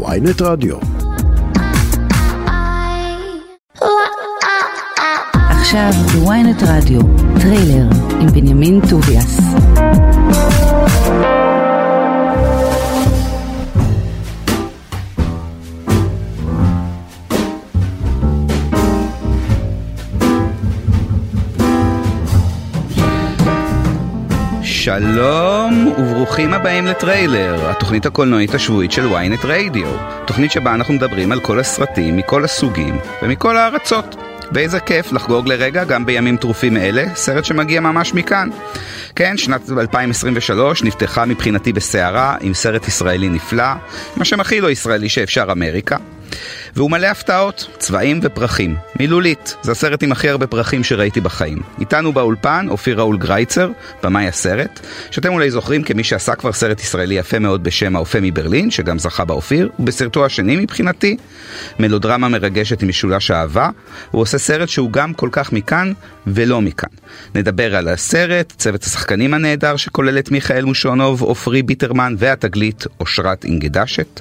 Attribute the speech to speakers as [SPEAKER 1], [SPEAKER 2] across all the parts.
[SPEAKER 1] ויינט רדיו.
[SPEAKER 2] עכשיו בוויינט רדיו, טריילר עם בנימין טוביאס.
[SPEAKER 3] שלום וברוכים הבאים לטריילר, התוכנית הקולנועית השבועית של ynet רדיו. תוכנית שבה אנחנו מדברים על כל הסרטים מכל הסוגים ומכל הארצות. ואיזה כיף לחגוג לרגע גם בימים טרופים אלה, סרט שמגיע ממש מכאן. כן, שנת 2023 נפתחה מבחינתי בסערה עם סרט ישראלי נפלא, מה שמכי לא ישראלי שאפשר אמריקה. והוא מלא הפתעות, צבעים ופרחים. מילולית, זה הסרט עם הכי הרבה פרחים שראיתי בחיים. איתנו באולפן אופיר ראול גרייצר, במאי הסרט, שאתם אולי זוכרים כמי שעשה כבר סרט ישראלי יפה מאוד בשם האופה מברלין, שגם זכה באופיר, ובסרטו השני מבחינתי, מלודרמה מרגשת עם משולש אהבה, הוא עושה סרט שהוא גם כל כך מכאן ולא מכאן. נדבר על הסרט, צוות השחקנים הנהדר שכולל את מיכאל מושונוב, עופרי ביטרמן והתגלית אושרת אינגדשת,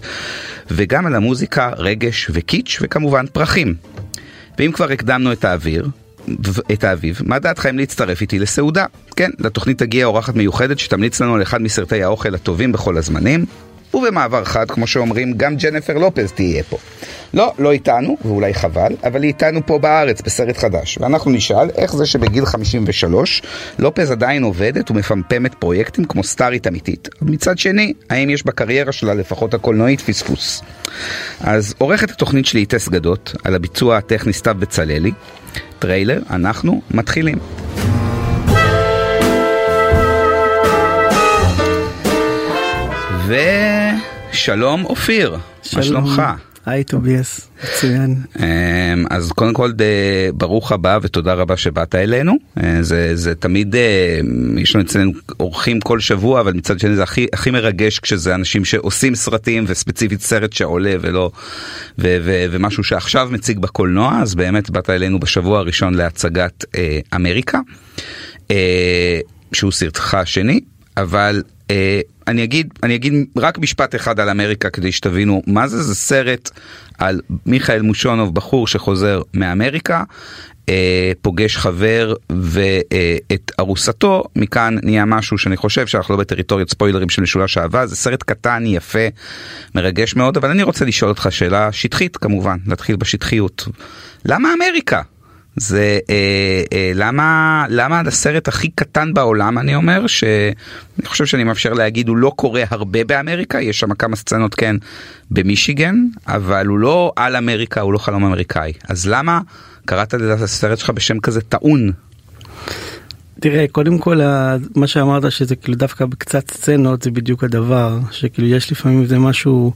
[SPEAKER 3] וגם על המוזיקה, רגש וקיץ' וכמובן פרחים. ואם כבר הקדמנו את האוויר, את האביב, מה דעתכם להצטרף איתי לסעודה? כן, לתוכנית תגיע אורחת מיוחדת שתמליץ לנו על אחד מסרטי האוכל הטובים בכל הזמנים. ובמעבר חד, כמו שאומרים, גם ג'נפר לופז תהיה פה. לא, לא איתנו, ואולי חבל, אבל היא איתנו פה בארץ בסרט חדש. ואנחנו נשאל איך זה שבגיל 53 לופז עדיין עובדת ומפמפמת פרויקטים כמו סטארית אמיתית. מצד שני, האם יש בקריירה שלה, לפחות הקולנועית, פספוס? אז עורכת התוכנית שלי היא טס גדות, על הביצוע הטכני סתיו בצלאלי. טריילר, אנחנו מתחילים. ושלום אופיר, מה שלומך?
[SPEAKER 4] היי טוביאס, מצוין.
[SPEAKER 3] אמ, אז קודם כל ברוך הבא ותודה רבה שבאת אלינו. אה, זה, זה תמיד, אה, יש לנו אצלנו אורחים כל שבוע, אבל מצד שני זה הכי, הכי מרגש כשזה אנשים שעושים סרטים וספציפית סרט שעולה ולא, ו, ו, ומשהו שעכשיו מציג בקולנוע, אז באמת באת אלינו בשבוע הראשון להצגת אה, אמריקה, אה, שהוא סרטך השני, אבל אני אגיד, אני אגיד רק משפט אחד על אמריקה כדי שתבינו מה זה, זה סרט על מיכאל מושונוב, בחור שחוזר מאמריקה, אה, פוגש חבר ואת ארוסתו, מכאן נהיה משהו שאני חושב שאנחנו לא בטריטוריית ספוילרים של משולש אהבה, זה סרט קטן, יפה, מרגש מאוד, אבל אני רוצה לשאול אותך שאלה שטחית כמובן, להתחיל בשטחיות. למה אמריקה? זה אה, אה, למה למה הסרט הכי קטן בעולם אני אומר שאני חושב שאני מאפשר להגיד הוא לא קורה הרבה באמריקה יש שם כמה סצנות כן במישיגן אבל הוא לא על אמריקה הוא לא חלום אמריקאי אז למה קראת לסרט שלך בשם כזה טעון.
[SPEAKER 4] תראה קודם כל מה שאמרת שזה כאילו דווקא בקצת סצנות זה בדיוק הדבר שכאילו יש לפעמים זה משהו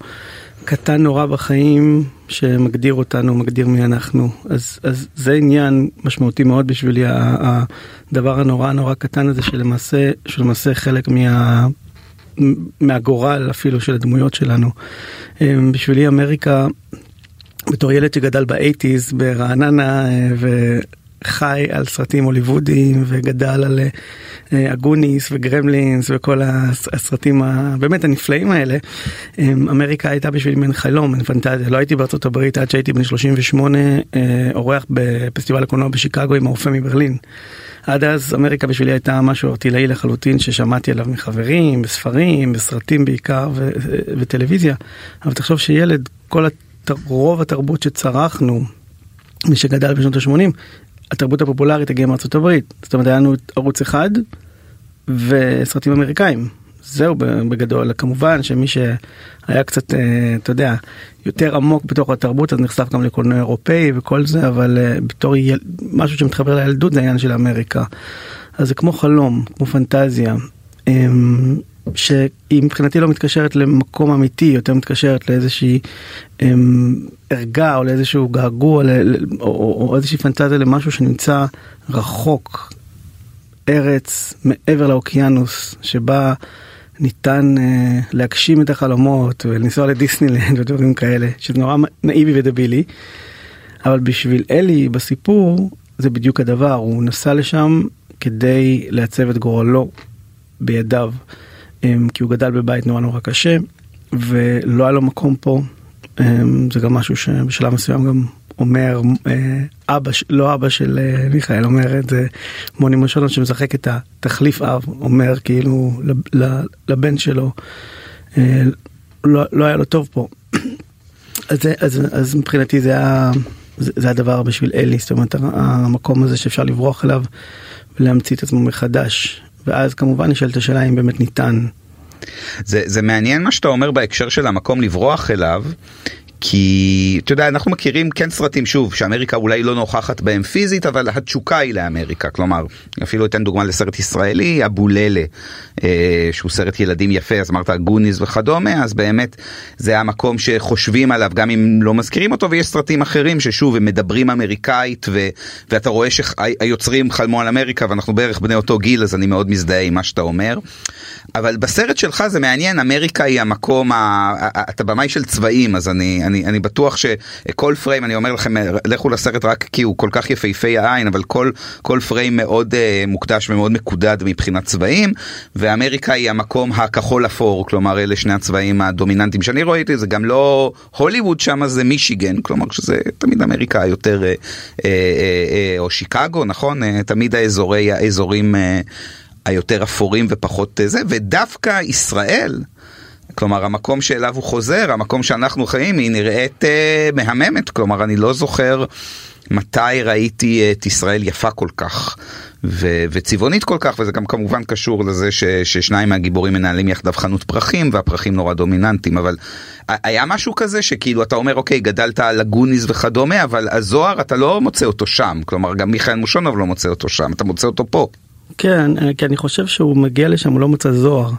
[SPEAKER 4] קטן נורא בחיים שמגדיר אותנו, מגדיר מי אנחנו. אז, אז זה עניין משמעותי מאוד בשבילי, הדבר הנורא נורא קטן הזה שלמעשה, שלמעשה חלק מה... מהגורל אפילו של הדמויות שלנו. אמ, בשבילי אמריקה, בתור ילד שגדל באייטיז ברעננה אה, וחי על סרטים הוליוודיים וגדל על אגוניס אה, וגרמלינס וכל הסרטים הבאמת הנפלאים האלה. אמ, אמריקה הייתה בשבילי מין חלום, מין פנטזיה. לא הייתי בארצות הברית עד שהייתי בן 38 אה, אורח בפסטיבל הקולנוע בשיקגו עם האופה מברלין. עד אז אמריקה בשבילי הייתה משהו ארטילאי לחלוטין ששמעתי עליו מחברים, בספרים, בסרטים בעיקר ו- וטלוויזיה. אבל תחשוב שילד, כל הת... רוב התרבות שצרכנו, מי שגדל בשנות ה-80, התרבות הפופולרית הגיעה מארצות הברית. זאת אומרת היה לנו ערוץ אחד וסרטים אמריקאים. זהו בגדול כמובן שמי שהיה קצת אתה יודע יותר עמוק בתוך התרבות אז נחשף גם לקולנוע אירופאי וכל זה אבל בתור יל... משהו שמתחבר לילדות זה העניין של אמריקה. אז זה כמו חלום כמו פנטזיה אמ, שהיא מבחינתי לא מתקשרת למקום אמיתי יותר מתקשרת לאיזושהי אמ, ערגה או לאיזשהו געגוע או, או, או איזושהי פנטזיה למשהו שנמצא רחוק ארץ מעבר לאוקיינוס שבה ניתן uh, להגשים את החלומות ולנסוע לדיסנילנד ודברים כאלה שזה נורא נאיבי ודבילי. אבל בשביל אלי בסיפור זה בדיוק הדבר הוא נסע לשם כדי לעצב את גורלו בידיו כי הוא גדל בבית נורא נורא קשה ולא היה לו מקום פה זה גם משהו שבשלב מסוים גם אומר אבא, לא אבא של מיכאל, אומר את זה מוני משונות שמשחק את התחליף אב, אומר כאילו לבן שלו, לא, לא היה לו טוב פה. אז, אז, אז מבחינתי זה היה, זה, זה הדבר בשביל אלי, זאת אומרת המקום הזה שאפשר לברוח אליו ולהמציא את עצמו מחדש. ואז כמובן נשאלת השאלה אם באמת ניתן.
[SPEAKER 3] זה, זה מעניין מה שאתה אומר בהקשר של המקום לברוח אליו, כי אתה יודע אנחנו מכירים כן סרטים שוב שאמריקה אולי לא נוכחת בהם פיזית אבל התשוקה היא לאמריקה כלומר אפילו אתן דוגמה לסרט ישראלי אבוללה אה, שהוא סרט ילדים יפה אז אמרת גוניס וכדומה אז באמת זה המקום שחושבים עליו גם אם לא מזכירים אותו ויש סרטים אחרים ששוב הם מדברים אמריקאית ו, ואתה רואה שהיוצרים חלמו על אמריקה ואנחנו בערך בני אותו גיל אז אני מאוד מזדהה עם מה שאתה אומר. אבל בסרט שלך זה מעניין אמריקה היא המקום ה... אתה במאי של צבעים אז אני אני, אני בטוח שכל פריים, אני אומר לכם, לכו לסרט רק כי הוא כל כך יפהפה העין, אבל כל, כל פריים מאוד uh, מוקדש ומאוד מקודד מבחינת צבעים, ואמריקה היא המקום הכחול אפור, כלומר אלה שני הצבעים הדומיננטיים שאני רואה איתי, זה גם לא הוליווד שם זה מישיגן, כלומר שזה תמיד אמריקה יותר, uh, uh, uh, uh, או שיקגו, נכון? Uh, תמיד האזורי, האזורים... Uh, היותר אפורים ופחות זה, ודווקא ישראל, כלומר המקום שאליו הוא חוזר, המקום שאנחנו חיים, היא נראית אה, מהממת, כלומר אני לא זוכר מתי ראיתי את ישראל יפה כל כך ו- וצבעונית כל כך, וזה גם כמובן קשור לזה ש- ששניים מהגיבורים מנהלים יחדיו חנות פרחים והפרחים נורא דומיננטיים, אבל היה משהו כזה שכאילו אתה אומר אוקיי גדלת על הגוניס וכדומה, אבל הזוהר אתה לא מוצא אותו שם, כלומר גם מיכאל מושונוב לא מוצא אותו שם, אתה מוצא אותו פה.
[SPEAKER 4] כן, אה, כי אני חושב שהוא מגיע לשם, הוא לא מצא זוהר.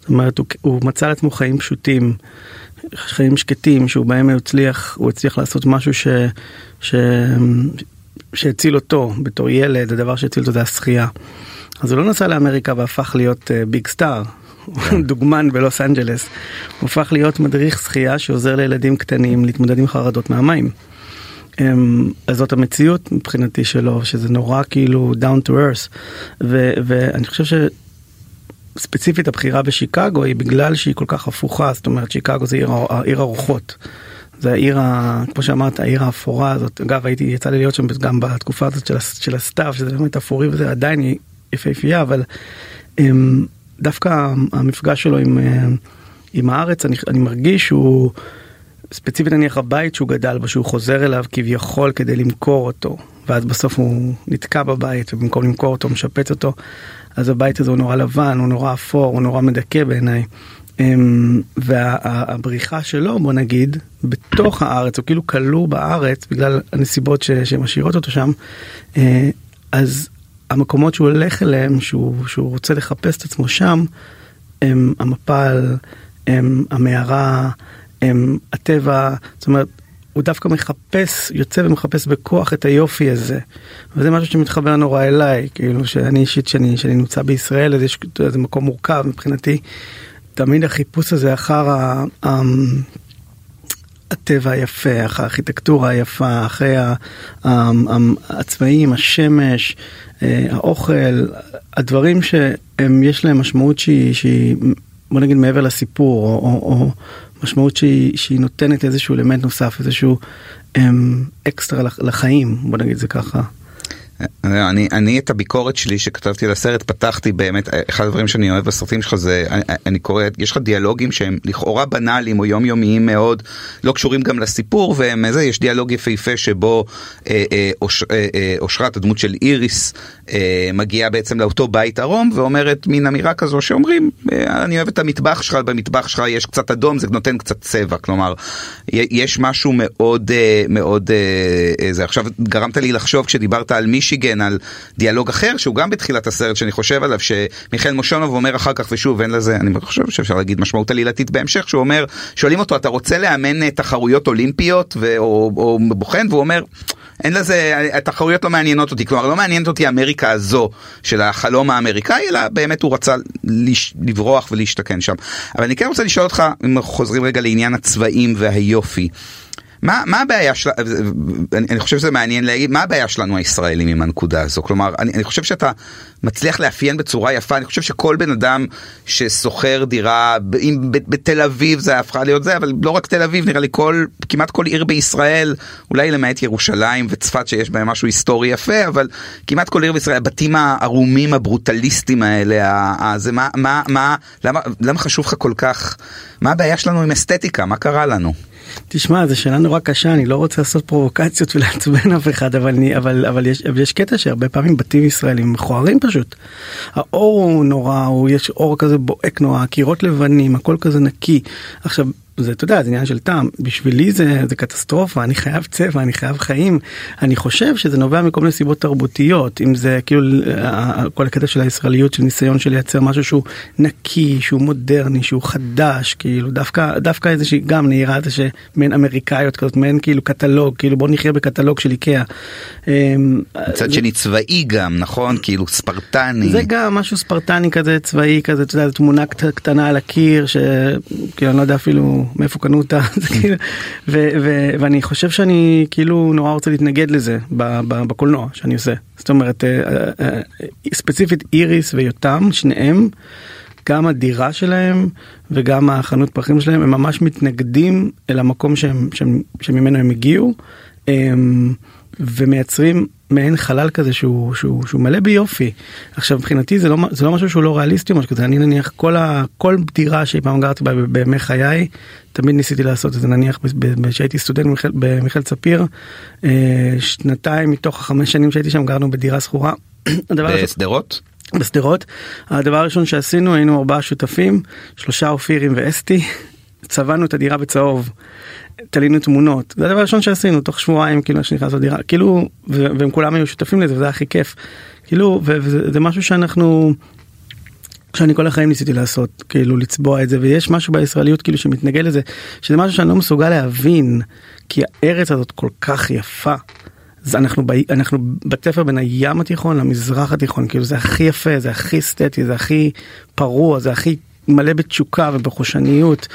[SPEAKER 4] זאת אומרת, הוא, הוא מצא לעצמו חיים פשוטים, חיים שקטים, שהוא בהם הוא הצליח, הוא הצליח לעשות משהו ש, ש, שהציל אותו בתור ילד, הדבר שהציל אותו זה השחייה. אז הוא לא נסע לאמריקה והפך להיות ביג uh, סטאר, דוגמן בלוס אנג'לס. הוא הפך להיות מדריך שחייה שעוזר לילדים קטנים להתמודד עם חרדות מהמים. אז זאת המציאות מבחינתי שלו, שזה נורא כאילו down to earth. ו, ואני חושב שספציפית הבחירה בשיקגו היא בגלל שהיא כל כך הפוכה, זאת אומרת שיקגו זה עיר, עיר הרוחות. זה העיר, ה, כמו שאמרת, העיר האפורה הזאת. אגב, הייתי, יצא לי להיות שם גם בתקופה הזאת של, של הסתיו, שזה באמת אפורי וזה עדיין יפהפייה, אבל דווקא המפגש שלו עם, עם הארץ, אני, אני מרגיש שהוא... ספציפית נניח הבית שהוא גדל בו, שהוא חוזר אליו כביכול כדי למכור אותו, ואז בסוף הוא נתקע בבית, ובמקום למכור אותו משפץ אותו, אז הבית הזה הוא נורא לבן, הוא נורא אפור, הוא נורא מדכא בעיניי. אמ, והבריחה שלו, בוא נגיד, בתוך הארץ, הוא כאילו כלוא בארץ בגלל הנסיבות שמשאירות אותו שם, אה, אז המקומות שהוא הולך אליהם, שהוא, שהוא רוצה לחפש את עצמו שם, הם המפל, הם המערה, הם, הטבע, זאת אומרת, הוא דווקא מחפש, יוצא ומחפש בכוח את היופי הזה. וזה משהו שמתחבר נורא אליי, כאילו שאני אישית, שאני, שאני נמצא בישראל, אז יש איזה מקום מורכב מבחינתי. תמיד החיפוש הזה אחר ה, ה, הטבע היפה, אחר הארכיטקטורה היפה, אחרי הצבעים, השמש, אה, האוכל, הדברים שהם, יש להם משמעות שהיא, שהיא בוא נגיד מעבר לסיפור, או, או, או משמעות שהיא, שהיא נותנת איזשהו אלמנט נוסף, איזשהו אמ, אקסטרה לחיים, בוא נגיד זה ככה.
[SPEAKER 3] אני, אני את הביקורת שלי שכתבתי לסרט פתחתי באמת אחד הדברים שאני אוהב בסרטים שלך זה אני, אני קורא יש לך דיאלוגים שהם לכאורה בנאליים או יומיומיים מאוד לא קשורים גם לסיפור והם זה יש דיאלוג יפהפה שבו אה, אה, אוש, אה, אה, אושרת הדמות של איריס אה, מגיעה בעצם לאותו בית ערום ואומרת מין אמירה כזו שאומרים אה, אני אוהב את המטבח שלך במטבח שלך יש קצת אדום זה נותן קצת צבע כלומר יש משהו מאוד אה, מאוד אה, זה. עכשיו גרמת לי לחשוב כשדיברת על מישהי מישיגן על דיאלוג אחר שהוא גם בתחילת הסרט שאני חושב עליו שמיכאל מושונוב אומר אחר כך ושוב אין לזה אני חושב שאפשר להגיד משמעות עלילתית בהמשך שהוא אומר שואלים אותו אתה רוצה לאמן תחרויות אולימפיות? ו, או, או בוחן והוא אומר אין לזה התחרויות לא מעניינות אותי. כלומר לא מעניינת אותי אמריקה הזו של החלום האמריקאי אלא באמת הוא רצה לש, לברוח ולהשתכן שם. אבל אני כן רוצה לשאול אותך אם אנחנו חוזרים רגע לעניין הצבעים והיופי. מה, מה הבעיה של... אני, אני חושב שזה מעניין להגיד, מה הבעיה שלנו הישראלים עם הנקודה הזו? כלומר, אני, אני חושב שאתה מצליח לאפיין בצורה יפה, אני חושב שכל בן אדם ששוכר דירה, אם בתל אביב זה הפכה להיות זה, אבל לא רק תל אביב, נראה לי כל, כמעט כל עיר בישראל, אולי למעט ירושלים וצפת שיש בהם משהו היסטורי יפה, אבל כמעט כל עיר בישראל, הבתים הערומים הברוטליסטים האלה, זה מה, מה, מה, למה, למה חשוב לך כל כך, מה הבעיה שלנו עם אסתטיקה, מה קרה לנו?
[SPEAKER 4] תשמע, זו שאלה נורא קשה, אני לא רוצה לעשות פרובוקציות ולעצבן אף אחד, אבל, אני, אבל, אבל, יש, אבל יש קטע שהרבה פעמים בתים ישראלים מכוערים פשוט. האור הוא נורא, הוא, יש אור כזה בוהק נורא, קירות לבנים, הכל כזה נקי. עכשיו, זה אתה יודע זה עניין של טעם בשבילי זה זה קטסטרופה אני חייב צבע אני חייב חיים אני חושב שזה נובע מכל מיני סיבות תרבותיות אם זה כאילו כל הקטע של הישראליות של ניסיון של לייצר משהו שהוא נקי שהוא מודרני שהוא חדש כאילו דווקא דווקא איזה שהיא גם נהירה איזה שמעין אמריקאיות כזאת מעין כאילו קטלוג כאילו בוא נחיה בקטלוג של איקאה.
[SPEAKER 3] אמ, מצד שני צבאי גם נכון כאילו ספרטני
[SPEAKER 4] זה גם משהו ספרטני כזה צבאי כזה אתה יודע תמונה קטנה על הקיר שכאילו אני לא יודע אפילו. מאיפה קנו אותה? כאילו, ואני חושב שאני כאילו נורא רוצה להתנגד לזה בקולנוע שאני עושה. זאת אומרת אה, אה, ספציפית איריס ויותם שניהם גם הדירה שלהם וגם החנות פרחים שלהם הם ממש מתנגדים אל המקום שהם, שהם, שממנו הם הגיעו ומייצרים מעין חלל כזה שהוא, שהוא, שהוא מלא ביופי. עכשיו מבחינתי זה לא, זה לא משהו שהוא לא ריאליסטי או משהו כזה, אני נניח כל, ה, כל דירה שאי פעם גרתי בה בימי חיי, תמיד ניסיתי לעשות את זה נניח כשהייתי סטודנט במכללת ספיר, אה, שנתיים מתוך החמש שנים שהייתי שם גרנו בדירה שכורה.
[SPEAKER 3] בשדרות?
[SPEAKER 4] בשדרות. הדבר הראשון שעשינו היינו ארבעה שותפים, שלושה אופירים ואסתי, צבענו את הדירה בצהוב. תלינו תמונות זה הדבר הראשון שעשינו תוך שבועיים כאילו שנכנס לדירה כאילו והם כולם היו שותפים לזה וזה הכי כיף כאילו וזה משהו שאנחנו. שאני כל החיים ניסיתי לעשות כאילו לצבוע את זה ויש משהו בישראליות כאילו שמתנגד לזה שזה משהו שאני לא מסוגל להבין כי הארץ הזאת כל כך יפה. זה אנחנו, ב, אנחנו בתפר בין הים התיכון למזרח התיכון כאילו זה הכי יפה זה הכי אסתטי זה הכי פרוע זה הכי מלא בתשוקה ובחושניות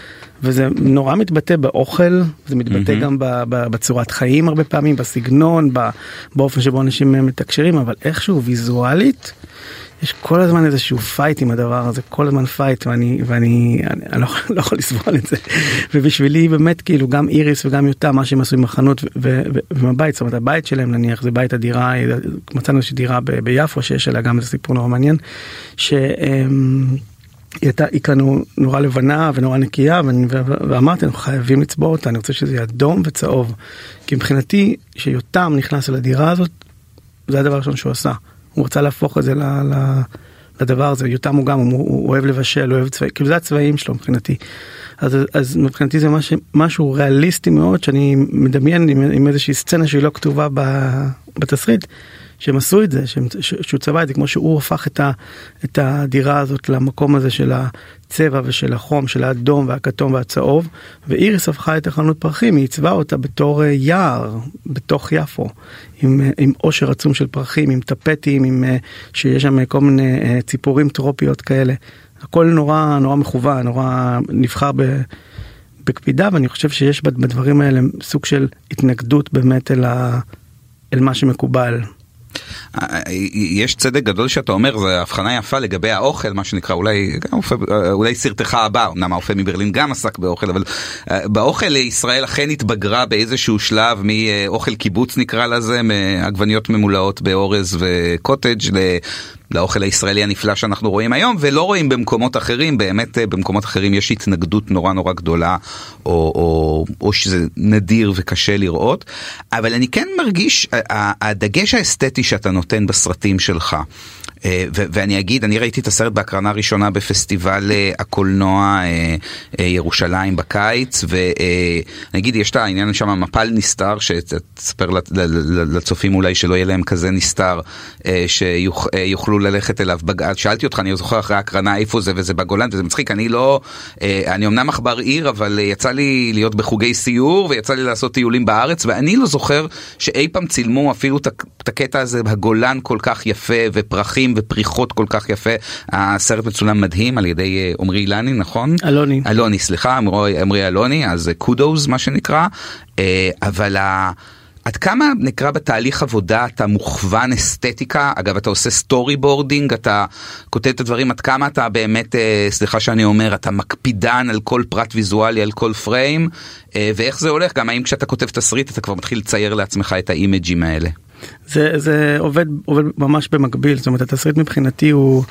[SPEAKER 4] וזה נורא מתבטא באוכל זה מתבטא mm-hmm. גם בצורת חיים הרבה פעמים בסגנון באופן שבו אנשים מתקשרים אבל איכשהו ויזואלית. יש כל הזמן איזשהו fight עם הדבר הזה כל הזמן fight ואני ואני אני, אני לא, לא יכול לסבול את זה ובשבילי באמת כאילו גם איריס וגם יותה מה שהם עשו עם החנות ומהבית זאת אומרת הבית שלהם נניח זה בית הדירה מצאנו איזושהי דירה ביפו שיש עליה גם איזה סיפור נורא מעניין. ש, היא הייתה, היא כאן נורא לבנה ונורא נקייה ואני, ואמרתי אנחנו חייבים לצבוע אותה אני רוצה שזה יהיה אדום וצהוב. כי מבחינתי שיותם נכנס לדירה הזאת זה הדבר הראשון שהוא עשה. הוא רצה להפוך את זה ל, ל, לדבר הזה יותם הוא גם הוא, הוא אוהב לבשל אוהב צבעים כאילו זה הצבעים שלו מבחינתי. אז, אז מבחינתי זה משהו, משהו ריאליסטי מאוד שאני מדמיין עם, עם איזושהי סצנה שהיא לא כתובה בתסריט. שהם עשו את זה, שהם, שהוא צבע את זה כמו שהוא הפך את, ה, את הדירה הזאת למקום הזה של הצבע ושל החום, של האדום והכתום והצהוב, ואיריס הפכה את החנות פרחים, היא עיצבה אותה בתור אה, יער בתוך יפו, עם, אה, עם עושר עצום של פרחים, עם טפטים, עם, אה, שיש שם כל מיני ציפורים טרופיות כאלה. הכל נורא נורא מכוון, נורא נבחר ב... בקפידה ואני חושב שיש בדברים האלה סוג של התנגדות באמת אל, ה, אל מה שמקובל.
[SPEAKER 3] יש צדק גדול שאתה אומר, זו הבחנה יפה לגבי האוכל, מה שנקרא, אולי, אולי סרטך הבא, אמנם האופה מברלין גם עסק באוכל, אבל אה, באוכל ישראל אכן התבגרה באיזשהו שלב מאוכל קיבוץ נקרא לזה, מעגבניות ממולאות באורז וקוטג' לאוכל הישראלי הנפלא שאנחנו רואים היום ולא רואים במקומות אחרים באמת אה, במקומות אחרים יש התנגדות נורא נורא גדולה או, או, או שזה נדיר וקשה לראות. אבל אני כן מרגיש הדגש האסתטי שאתה נותן בסרטים שלך ואני אגיד, אני ראיתי את הסרט בהקרנה הראשונה בפסטיבל אה, הקולנוע אה, ירושלים בקיץ, ואני אגיד, יש את העניין שם, מפל נסתר, שתספר לצופים אולי שלא יהיה להם כזה נסתר, שיוכלו ללכת אליו. שאלתי אותך, אני זוכר אחרי ההקרנה איפה זה, וזה בגולן, וזה מצחיק, אני לא, אני אמנם עכבר עיר, אבל יצא לי להיות בחוגי סיור, ויצא לי לעשות טיולים בארץ, ואני לא זוכר שאי פעם צילמו אפילו את הקטע הזה, הגולן כל כך יפה ופרחים. צבעים ופריחות כל כך יפה. הסרט מצולם מדהים על ידי אה, עמרי אילני, נכון?
[SPEAKER 4] אלוני.
[SPEAKER 3] אלוני, סליחה, עמרי אלוני, אז kudos מה שנקרא. אה, אבל ה... עד כמה נקרא בתהליך עבודה אתה מוכוון אסתטיקה אגב אתה עושה storyboarding אתה כותב את הדברים עד כמה אתה באמת אה, סליחה שאני אומר אתה מקפידן על כל פרט ויזואלי על כל פריים אה, ואיך זה הולך גם האם כשאתה כותב תסריט אתה כבר מתחיל לצייר לעצמך את האימג'ים האלה.
[SPEAKER 4] זה זה עובד עובד ממש במקביל זאת אומרת התסריט מבחינתי הוא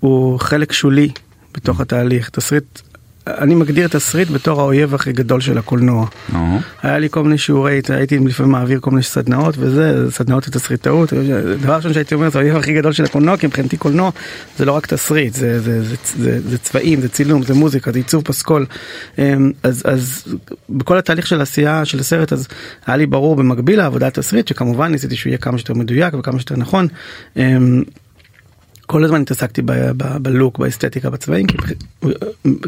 [SPEAKER 4] הוא חלק שולי בתוך התהליך. תסריט אני מגדיר תסריט בתור האויב הכי גדול של הקולנוע. Uh-huh. היה לי כל מיני שיעורי, הייתי לפעמים מעביר כל מיני סדנאות וזה, סדנאות לתסריטאות. דבר ראשון שהייתי אומר זה האויב הכי גדול של הקולנוע, כי מבחינתי קולנוע זה לא רק תסריט, זה, זה, זה, זה, זה צבעים, זה צילום, זה מוזיקה, זה עיצוב פסקול. אמ, אז, אז בכל התהליך של עשייה של הסרט אז היה לי ברור במקביל לעבודת תסריט שכמובן ניסיתי שהוא יהיה כמה שיותר מדויק וכמה שיותר נכון. כל הזמן התעסקתי בלוק, באסתטיקה, בצבעים,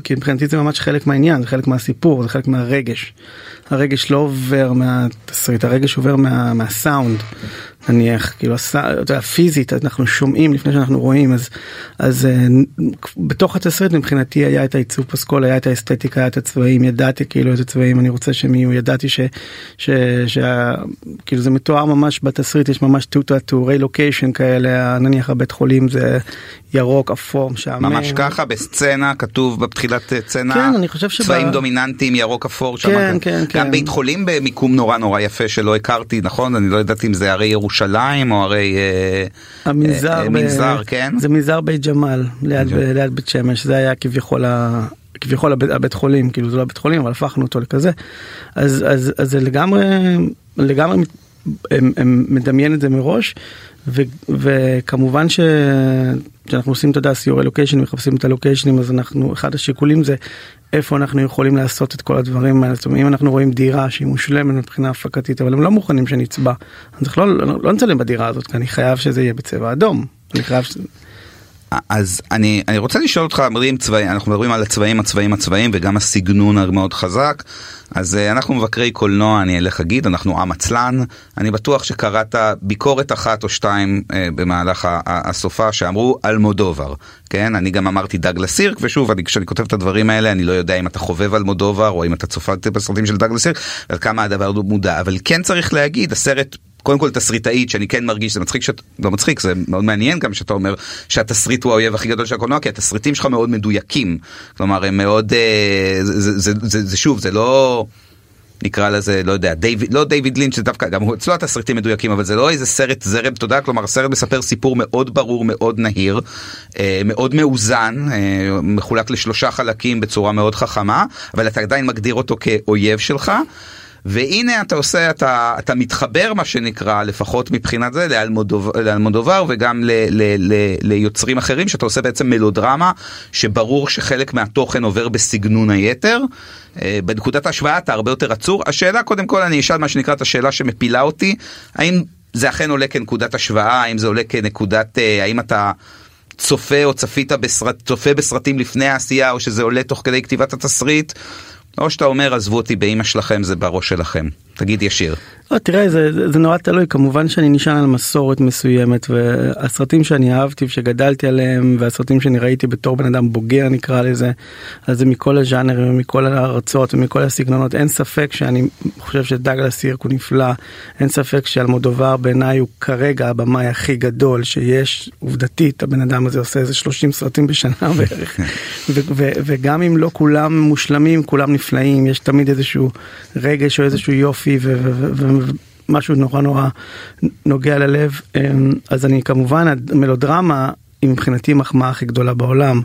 [SPEAKER 4] כי מבחינתי זה ממש חלק מהעניין, זה חלק מהסיפור, זה חלק מהרגש. הרגש לא עובר מהתסריט, הרגש עובר מה, מהסאונד. נניח כאילו אתה פיזית אנחנו שומעים לפני שאנחנו רואים אז אז uh, בתוך התסריט מבחינתי היה את העיצוב פסקול היה את האסתטיקה היה את הצבעים ידעתי כאילו איזה צבעים אני רוצה שהם יהיו ידעתי ש, ש, ש, כאילו זה מתואר ממש בתסריט יש ממש תיאורי לוקיישן כאלה נניח הבית חולים זה ירוק אפור משעמם.
[SPEAKER 3] ממש ככה בסצנה כתוב בתחילת סצנה
[SPEAKER 4] כן, אני חושב שבא...
[SPEAKER 3] צבעים דומיננטיים ירוק אפור
[SPEAKER 4] שם כן, כן, כן.
[SPEAKER 3] גם בית חולים במיקום נורא נורא יפה שלא הכרתי נכון אני לא ידעתי אם זה הרי ירושלים או הרי אה,
[SPEAKER 4] המנזר,
[SPEAKER 3] אה, מנזר כן?
[SPEAKER 4] זה מנזר בית ג'מאל ליד, ב, ליד בית שמש. זה היה כביכול ה... כביכול הבית, הבית חולים כאילו זה לא הבית חולים אבל הפכנו אותו לכזה. אז אז אז זה לגמרי לגמרי הם, הם מדמיין את זה מראש ו, וכמובן ש... כשאנחנו עושים אתה יודע סיורי לוקיישן מחפשים את הלוקיישנים אז אנחנו אחד השיקולים זה איפה אנחנו יכולים לעשות את כל הדברים האלה זאת אומרת אם אנחנו רואים דירה שהיא מושלמת מבחינה הפקתית אבל הם לא מוכנים שנצבע אז לא, לא, לא נצלם בדירה הזאת כי אני חייב שזה יהיה בצבע אדום אני חייב. ש...
[SPEAKER 3] אז אני אני רוצה לשאול אותך מדברים צבעים אנחנו מדברים על הצבעים הצבעים הצבעים וגם הסגנון המאוד חזק. אז uh, אנחנו מבקרי קולנוע אני אלך אגיד אנחנו עם עצלן. אני בטוח שקראת ביקורת אחת או שתיים uh, במהלך הסופה שאמרו על מודובר כן? אני גם אמרתי דגלס סירק ושוב אני כשאני כותב את הדברים האלה אני לא יודע אם אתה חובב על מודובר או אם אתה צופה בסרטים של דגלס סירק ועד כמה הדבר מודע. אבל כן צריך להגיד הסרט קודם כל תסריטאית שאני כן מרגיש זה מצחיק שאת לא מצחיק זה מאוד מעניין גם שאתה אומר שהתסריט הוא האויב הכי גדול של הקולנוע כי התסריטים שלך מאוד מדויקים כלומר הם מאוד אה, זה, זה, זה, זה, זה שוב זה לא. נקרא לזה לא יודע דיוויד לא דיוויד לינץ' זה דווקא גם אצלו התסריטים מדויקים אבל זה לא איזה סרט זרם תודה כלומר הסרט מספר סיפור מאוד ברור מאוד נהיר אה, מאוד מאוזן אה, מחולק לשלושה חלקים בצורה מאוד חכמה אבל אתה עדיין מגדיר אותו כאויב שלך. והנה אתה עושה, אתה, אתה מתחבר מה שנקרא, לפחות מבחינת זה, לאלמודובר וגם ל, ל, ל, ליוצרים אחרים, שאתה עושה בעצם מלודרמה, שברור שחלק מהתוכן עובר בסגנון היתר. אה, בנקודת ההשוואה אתה הרבה יותר עצור. השאלה קודם כל, אני אשאל מה שנקרא את השאלה שמפילה אותי, האם זה אכן עולה כנקודת השוואה, האם זה עולה כנקודת, אה, האם אתה... צופה או צפית בסרט, צופה בסרטים לפני העשייה או שזה עולה תוך כדי כתיבת התסריט או שאתה אומר עזבו אותי באמא שלכם זה בראש שלכם. תגיד ישיר.
[SPEAKER 4] לא, תראה זה, זה, נורא תלוי. כמובן שאני נשען על מסורת מסוימת והסרטים שאני אהבתי ושגדלתי עליהם והסרטים שאני ראיתי בתור בן אדם בוגר נקרא לזה אז זה מכל הז'אנרים ומכל הארצות ומכל הסגנונות. אין ספק שאני חושב שדגלס סירק הוא נפלא אין ספק שאלמודובר בעיניי הוא כרגע הבמאי הכי גדול שיש. עובדתית הבן אדם הזה עושה איזה 30 סרטים בשנה בערך. וגם אם לא כולם מושלמים כולם נפלאים. יש תמיד איזשהו רגש או איזשהו יופי. יופי ומשהו נורא נורא נוגע ללב אמ, אז אני כמובן המלודרמה היא מבחינתי מחמאה הכי גדולה בעולם.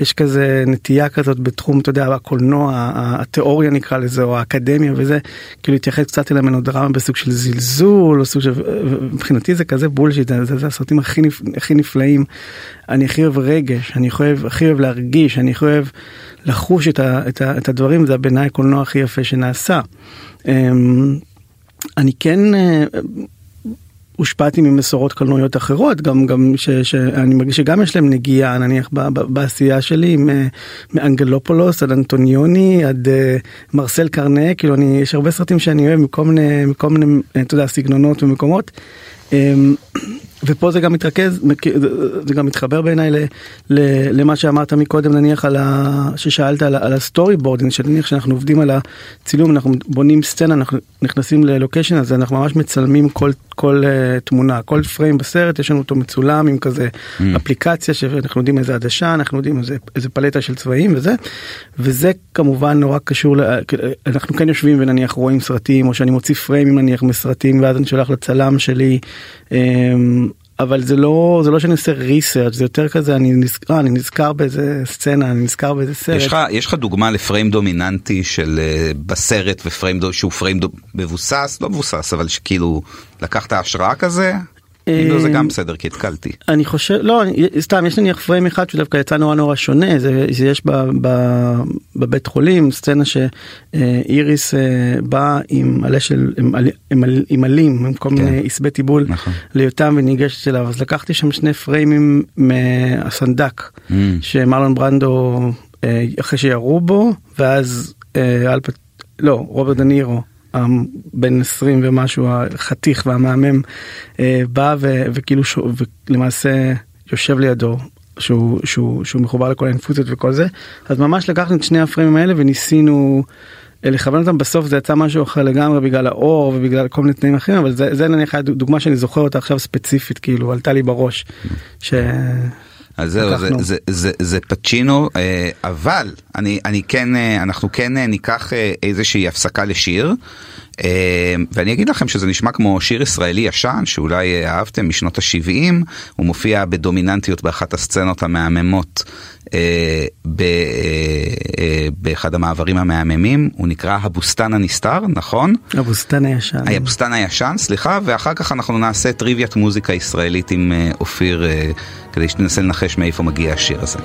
[SPEAKER 4] יש כזה נטייה כזאת בתחום, אתה יודע, הקולנוע, התיאוריה נקרא לזה, או האקדמיה וזה, כאילו להתייחס קצת אל המנודרמה בסוג של זלזול, או סוג של... מבחינתי זה כזה בולשיט, זה, זה, זה הסרטים הכי, נפ... הכי נפלאים. אני הכי אוהב רגש, אני אוהב, הכי אוהב להרגיש, אני אוהב לחוש את, ה, את, ה, את הדברים, זה בעיניי הקולנוע הכי יפה שנעשה. אמ, אני כן אה, הושפעתי ממסורות קולנועיות אחרות גם גם ש, שאני מרגיש שגם יש להם נגיעה נניח ב, ב, בעשייה שלי מאנגלופולוס עד אנטוניוני עד uh, מרסל קרנה כאילו אני יש הרבה סרטים שאני אוהב מכל מיני מכל מיני אתה יודע סגנונות ומקומות. Um, ופה זה גם מתרכז, זה גם מתחבר בעיניי למה שאמרת מקודם נניח על ה... ששאלת על, על ה storyboarding, שנניח שאנחנו עובדים על הצילום, אנחנו בונים סצנה, אנחנו נכנסים ללוקיישן הזה, אנחנו ממש מצלמים כל, כל uh, תמונה, כל פריים בסרט, יש לנו אותו מצולם עם כזה mm. אפליקציה שאנחנו יודעים איזה עדשה, אנחנו יודעים איזה, איזה פלטה של צבעים וזה, וזה כמובן נורא קשור, ל... אנחנו כן יושבים ונניח רואים סרטים, או שאני מוציא פריימים נניח מסרטים, ואז אני שולח לצלם שלי. אמ, אבל זה לא זה לא שאני עושה ריסרצ' זה יותר כזה אני נזכר אני נזכר באיזה סצנה אני נזכר באיזה סרט.
[SPEAKER 3] יש לך יש לך דוגמה לפריים דומיננטי של uh, בסרט ופריים שהוא פריים דו, מבוסס לא מבוסס אבל שכאילו לקחת השראה כזה אם לא זה גם בסדר כי התקלתי.
[SPEAKER 4] אני חושב לא סתם יש נניח פריים אחד שדווקא יצא נורא נורא שונה זה, זה יש ב, ב, בבית חולים סצנה שאיריס אה, באה עם מלא של עם, עם, עם עלים עם כל כן. מיני עשבי טיבול נכון. ליותם וניגשת אליו אז לקחתי שם שני פריימים מהסנדק mm. שמרלון ברנדו אה, אחרי שירו בו ואז אה, אלפת לא רוברט דנירו. בן 20 ומשהו החתיך והמהמם אה, בא ו, וכאילו ש, ולמעשה יושב לידו שהוא, שהוא, שהוא מחובר לכל האינפוזיות וכל זה אז ממש לקחנו את שני הפרמים האלה וניסינו אה, לכוון אותם בסוף זה יצא משהו אחר לגמרי בגלל האור ובגלל כל מיני תנאים אחרים אבל זה, זה נניח דוגמה שאני זוכר אותה עכשיו ספציפית כאילו עלתה לי בראש. ש...
[SPEAKER 3] אז זהו, זה, זה, זה, זה פצ'ינו, אה, אבל אני, אני כן, אה, אנחנו כן אה, ניקח איזושהי הפסקה לשיר. ואני אגיד לכם שזה נשמע כמו שיר ישראלי ישן שאולי אהבתם משנות ה-70, הוא מופיע בדומיננטיות באחת הסצנות המהממות אה, אה, אה, באחד המעברים המהממים, הוא נקרא הבוסתן הנסתר, נכון?
[SPEAKER 4] הבוסתן הישן.
[SPEAKER 3] הבוסתן הישן, סליחה, ואחר כך אנחנו נעשה טריוויית מוזיקה ישראלית עם אה, אופיר, אה, כדי שננסה לנחש מאיפה מגיע השיר הזה.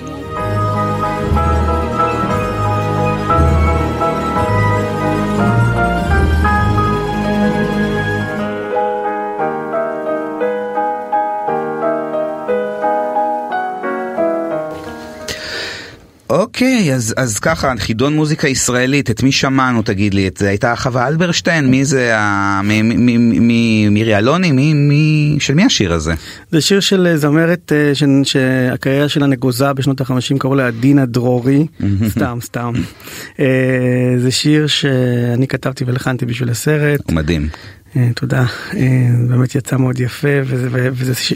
[SPEAKER 3] אוקיי, אז, אז ככה, חידון מוזיקה ישראלית, את מי שמענו תגיד לי? את זה הייתה חווה אלברשטיין? מי זה? מירי אלוני? מי, מי, של מי השיר הזה?
[SPEAKER 4] זה שיר של אה, זמרת אה, ש, שהקריירה שלה נגוזה בשנות החמישים, קראו לה דינה דרורי, סתם, סתם. אה, זה שיר שאני כתבתי ולחנתי בשביל הסרט.
[SPEAKER 3] הוא מדהים.
[SPEAKER 4] אה, תודה, אה, באמת יצא מאוד יפה וזה,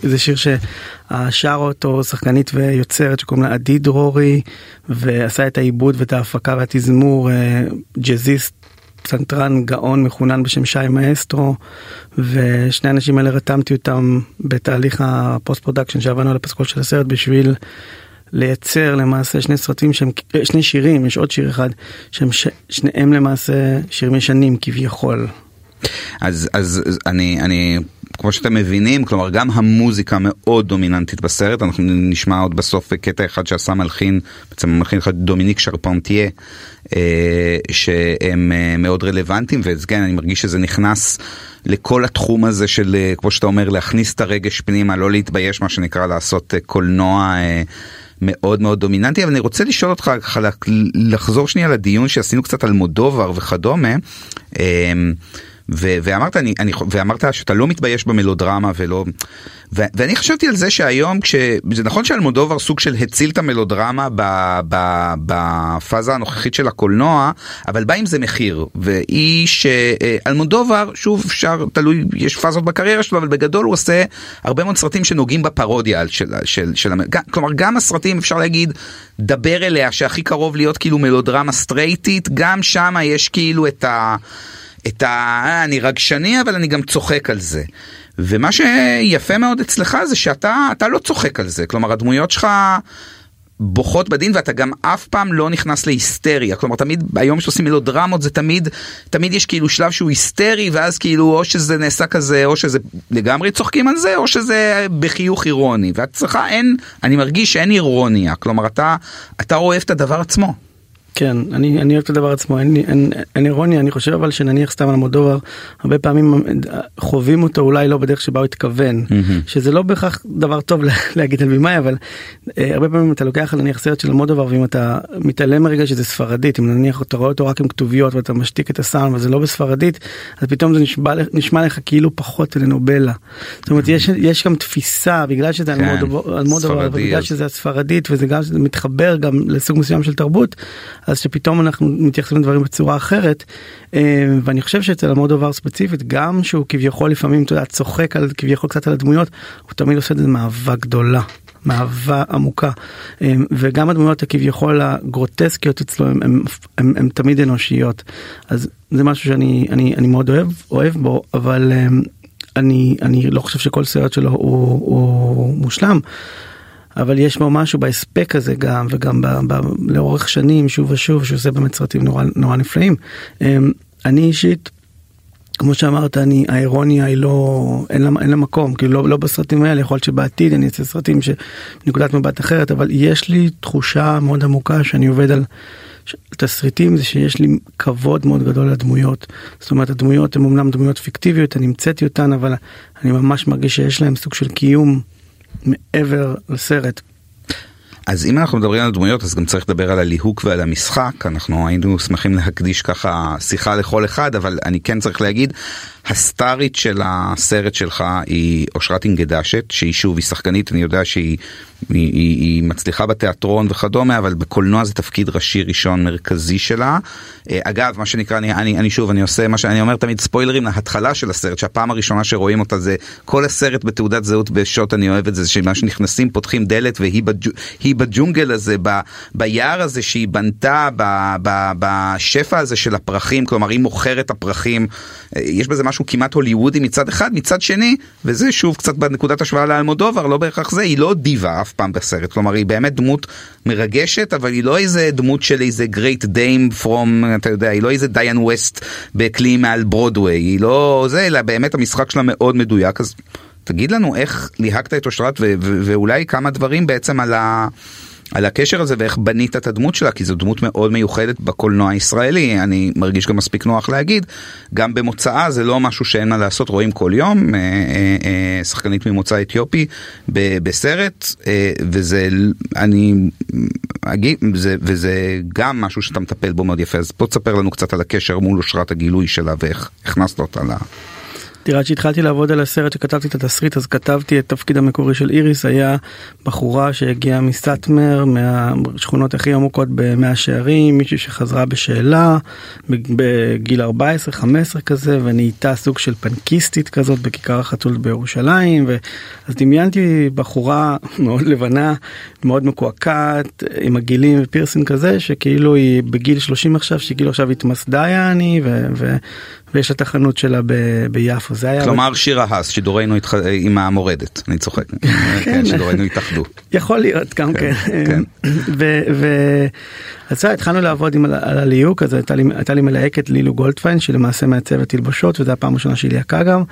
[SPEAKER 4] וזה שיר ששר אותו שחקנית ויוצרת שקוראים לה עדי דרורי ועשה את העיבוד ואת ההפקה והתזמור אה, ג'אזיסט פסנתרן גאון מחונן בשם שי מאסטרו ושני האנשים האלה רתמתי אותם בתהליך ה post production שעבדנו על הפסקול של הסרט בשביל לייצר למעשה שני סרטים שהם שני שירים יש עוד שיר אחד שהם ש, שניהם למעשה שירים ישנים כביכול
[SPEAKER 3] אז, אז אני, אני, כמו שאתם מבינים, כלומר גם המוזיקה מאוד דומיננטית בסרט, אנחנו נשמע עוד בסוף קטע אחד שעשה מלחין, בעצם מלחין אחד דומיניק שרפנטיה, אה, שהם אה, מאוד רלוונטיים, וכן, אני מרגיש שזה נכנס לכל התחום הזה של, אה, כמו שאתה אומר, להכניס את הרגש פנימה, לא להתבייש, מה שנקרא, לעשות קולנוע. מאוד מאוד דומיננטי אבל אני רוצה לשאול אותך לחזור שנייה לדיון שעשינו קצת על מודובר וכדומה. ו- ואמרת אני, אני ואמרת שאתה לא מתבייש במלודרמה ולא ו- ואני חשבתי על זה שהיום כשזה נכון שאלמודובר סוג של הציל את המלודרמה בפאזה הנוכחית של הקולנוע אבל בא עם זה מחיר ואיש אלמודובר שוב אפשר תלוי יש פאזות בקריירה שלו אבל בגדול הוא עושה הרבה מאוד סרטים שנוגעים בפרודיה של של, של כלומר גם הסרטים אפשר להגיד דבר אליה שהכי קרוב להיות כאילו מלודרמה סטרייטית גם שם יש כאילו את ה... את ה... אה, אני רגשני אבל אני גם צוחק על זה. ומה שיפה מאוד אצלך זה שאתה לא צוחק על זה, כלומר הדמויות שלך בוכות בדין ואתה גם אף פעם לא נכנס להיסטריה, כלומר תמיד היום שעושים מלודרמות זה תמיד, תמיד יש כאילו שלב שהוא היסטרי ואז כאילו או שזה נעשה כזה או שזה לגמרי צוחקים על זה או שזה בחיוך אירוני ואצלך אין, אני מרגיש שאין אירוניה, כלומר אתה, אתה אוהב את הדבר עצמו.
[SPEAKER 4] כן, אני, אני אוהב את הדבר עצמו, אין, אין, אין אירוניה, אני חושב אבל שנניח סתם על מודובר, הרבה פעמים חווים אותו אולי לא בדרך שבה הוא התכוון, mm-hmm. שזה לא בהכרח דבר טוב להגיד על בימאי, אבל אה, הרבה פעמים אתה לוקח נניח סרט של מודובר ואם אתה מתעלם מרגע שזה ספרדית, אם נניח אתה רואה אותו רק עם כתוביות ואתה משתיק את הסאונד וזה לא בספרדית, אז פתאום זה נשמע, נשמע לך כאילו פחות טלנובלה. זאת אומרת, יש, יש גם תפיסה, בגלל שזה כן, על מודובר, בגלל שזה הספרדית וזה גם מתחבר גם לסוג מסוים של תרבות. אז שפתאום אנחנו מתייחסים לדברים בצורה אחרת אה, ואני חושב שאצל המודובר ספציפית גם שהוא כביכול לפעמים אתה יודע צוחק על כביכול קצת על הדמויות הוא תמיד עושה את זה מאהבה גדולה. מאהבה עמוקה אה, וגם הדמויות הכביכול הגרוטסקיות אצלו הם תמיד אנושיות אז זה משהו שאני אני, אני מאוד אוהב אוהב בו אבל אה, אני אני לא חושב שכל סרט שלו הוא, הוא מושלם. אבל יש בו משהו בהספק הזה גם וגם ב, ב, לאורך שנים שוב ושוב שעושה באמת סרטים נורא נורא נפלאים. אמ, אני אישית כמו שאמרת אני האירוניה היא לא אין לה, אין לה מקום כאילו לא, לא בסרטים האלה יכול להיות שבעתיד אני אעשה סרטים שנקודת מבט אחרת אבל יש לי תחושה מאוד עמוקה שאני עובד על תסריטים זה שיש לי כבוד מאוד גדול לדמויות זאת אומרת הדמויות הן אמנם דמויות פיקטיביות אני המצאתי אותן אבל אני ממש מרגיש שיש להם סוג של קיום מעבר לסרט.
[SPEAKER 3] אז אם אנחנו מדברים על דמויות אז גם צריך לדבר על הליהוק ועל המשחק אנחנו היינו שמחים להקדיש ככה שיחה לכל אחד אבל אני כן צריך להגיד הסטארית של הסרט שלך היא אושרת אינגדשת שהיא שוב היא שחקנית אני יודע שהיא היא, היא, היא מצליחה בתיאטרון וכדומה אבל בקולנוע זה תפקיד ראשי ראשון מרכזי שלה. אה, אגב מה שנקרא אני, אני, אני שוב אני עושה מה שאני אומר תמיד ספוילרים להתחלה של הסרט שהפעם הראשונה שרואים אותה זה כל הסרט בתעודת זהות בשוט אני אוהב את זה שמה שנכנסים פותחים דלת והיא בג', בג'ונגל הזה ב, ביער הזה שהיא בנתה ב, ב, בשפע הזה של הפרחים כלומר היא מוכרת הפרחים אה, יש בזה משהו כמעט הוליוודי מצד אחד מצד שני וזה שוב קצת בנקודת השוואה לאלמודובר לא בהכרח זה היא לא דיבה אף פעם בסרט. כלומר היא באמת דמות מרגשת אבל היא לא איזה דמות של איזה גרייט דיים פרום אתה יודע היא לא איזה דיין ווסט בכלי מעל ברודוויי היא לא זה אלא באמת המשחק שלה מאוד מדויק. אז תגיד לנו איך ליהקת את אושרת ואולי כמה דברים בעצם על ה... על הקשר הזה ואיך בנית את הדמות שלה כי זו דמות מאוד מיוחדת בקולנוע הישראלי. אני מרגיש גם מספיק נוח להגיד גם במוצאה זה לא משהו שאין מה לעשות רואים כל יום אה, אה, אה, שחקנית ממוצא אתיופי בסרט וזה אני אגיד זה וזה גם משהו שאתה מטפל בו מאוד יפה. אז בוא תספר לנו קצת על הקשר מול אושרת הגילוי שלה ואיך הכנסת אותה ל...
[SPEAKER 4] תראה, עד שהתחלתי לעבוד על הסרט שכתבתי את התסריט אז כתבתי את תפקיד המקורי של איריס. היה בחורה שהגיעה מסטמר מהשכונות הכי עמוקות במאה שערים מישהי שחזרה בשאלה בגיל 14-15 כזה ונהייתה סוג של פנקיסטית כזאת בכיכר החתול בירושלים ואז דמיינתי בחורה מאוד לבנה מאוד מקועקעת עם הגילים ופירסינג כזה שכאילו היא בגיל 30 עכשיו שכאילו עכשיו התמסדה יעני ו... ויש את החנות שלה ב- ביפו זה היה
[SPEAKER 3] כלומר שירה האס שידורינו התח... עם המורדת אני צוחק. כן, שידורינו התאחדו.
[SPEAKER 4] יכול להיות גם כן, כן. אז התחלנו לעבוד עם, על הליהוק אז הייתה לי, הייתה לי מלהקת לילו גולדפיין שלמעשה מעצבת תלבושות וזו הפעם הראשונה שהיא ליהקה גם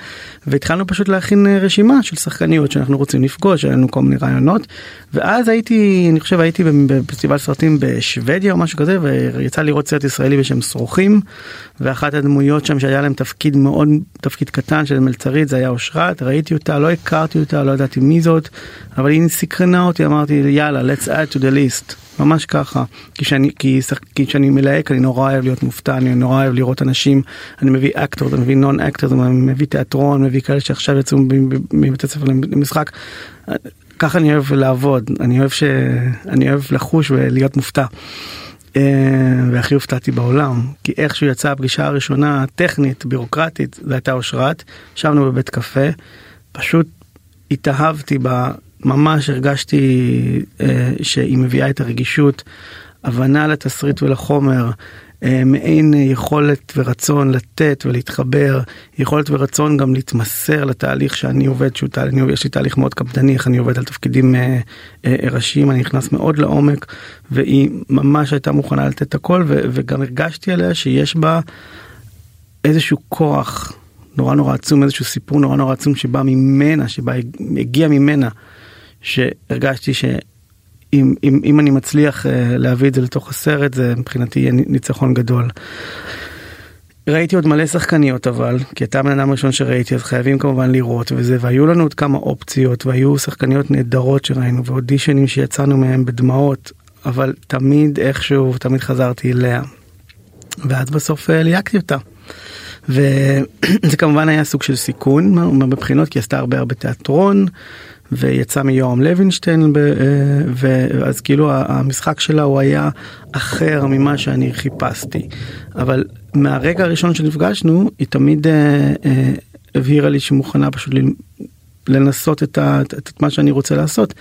[SPEAKER 4] והתחלנו פשוט להכין אה, רשימה של שחקניות שאנחנו רוצים לפגוש היה לנו כל מיני רעיונות ואז הייתי אני חושב הייתי בפסטיבל סרטים בשוודיה או משהו כזה ויצא לראות סרט ישראלי בשם שרוכים ואחת הדמויות שם שהיה להם תפקיד מאוד תפקיד קטן של מלצרית זה היה אושרת ראיתי אותה לא הכרתי אותה לא ידעתי מי זאת אבל היא סקרנה אותי אמרתי יאללה let's add to the list ממש ככה. כי שאני כי, כי שאני מלהק אני נורא אוהב להיות מופתע אני נורא אוהב לראות אנשים. אני מביא אקטור אני מביא נון אקטור אני מביא תיאטרון מביא כאלה שעכשיו יצאו מבית הספר למשחק. ככה אני אוהב לעבוד. אני אוהב שאני אוהב לחוש ולהיות מופתע. אה, והכי הופתעתי בעולם כי איכשהו יצאה הפגישה הראשונה טכנית בירוקרטית זה הייתה אושרת ישבנו בבית קפה פשוט התאהבתי בה ממש הרגשתי אה, שהיא מביאה את הרגישות הבנה לתסריט ולחומר אה, מעין יכולת ורצון לתת ולהתחבר יכולת ורצון גם להתמסר לתהליך שאני עובד שהוא תהליך יש לי תהליך מאוד קפדני איך אני עובד על תפקידים אה, אה, ראשיים אני נכנס מאוד לעומק והיא ממש הייתה מוכנה לתת הכל ו, וגם הרגשתי עליה שיש בה איזשהו כוח נורא נורא עצום איזשהו סיפור נורא נורא עצום שבא ממנה שבא הגיע ממנה שהרגשתי ש... אם, אם, אני מצליח להביא את זה לתוך הסרט, זה מבחינתי יהיה ניצחון גדול. ראיתי עוד מלא שחקניות אבל, כי אתה הבן אדם הראשון שראיתי, אז חייבים כמובן לראות וזה, והיו לנו עוד כמה אופציות, והיו שחקניות נהדרות שראינו, ואודישנים שיצאנו מהם בדמעות, אבל תמיד איכשהו, תמיד חזרתי אליה. ואז בסוף ליהקתי אותה. וזה כמובן היה סוג של סיכון מבחינות, כי עשתה הרבה הרבה תיאטרון. ויצא מיורם לוינשטיין, אה, ואז כאילו המשחק שלה הוא היה אחר ממה שאני חיפשתי. אבל מהרגע הראשון שנפגשנו, היא תמיד אה, אה, הבהירה לי שהיא מוכנה פשוט לנסות את, ה, את מה שאני רוצה לעשות.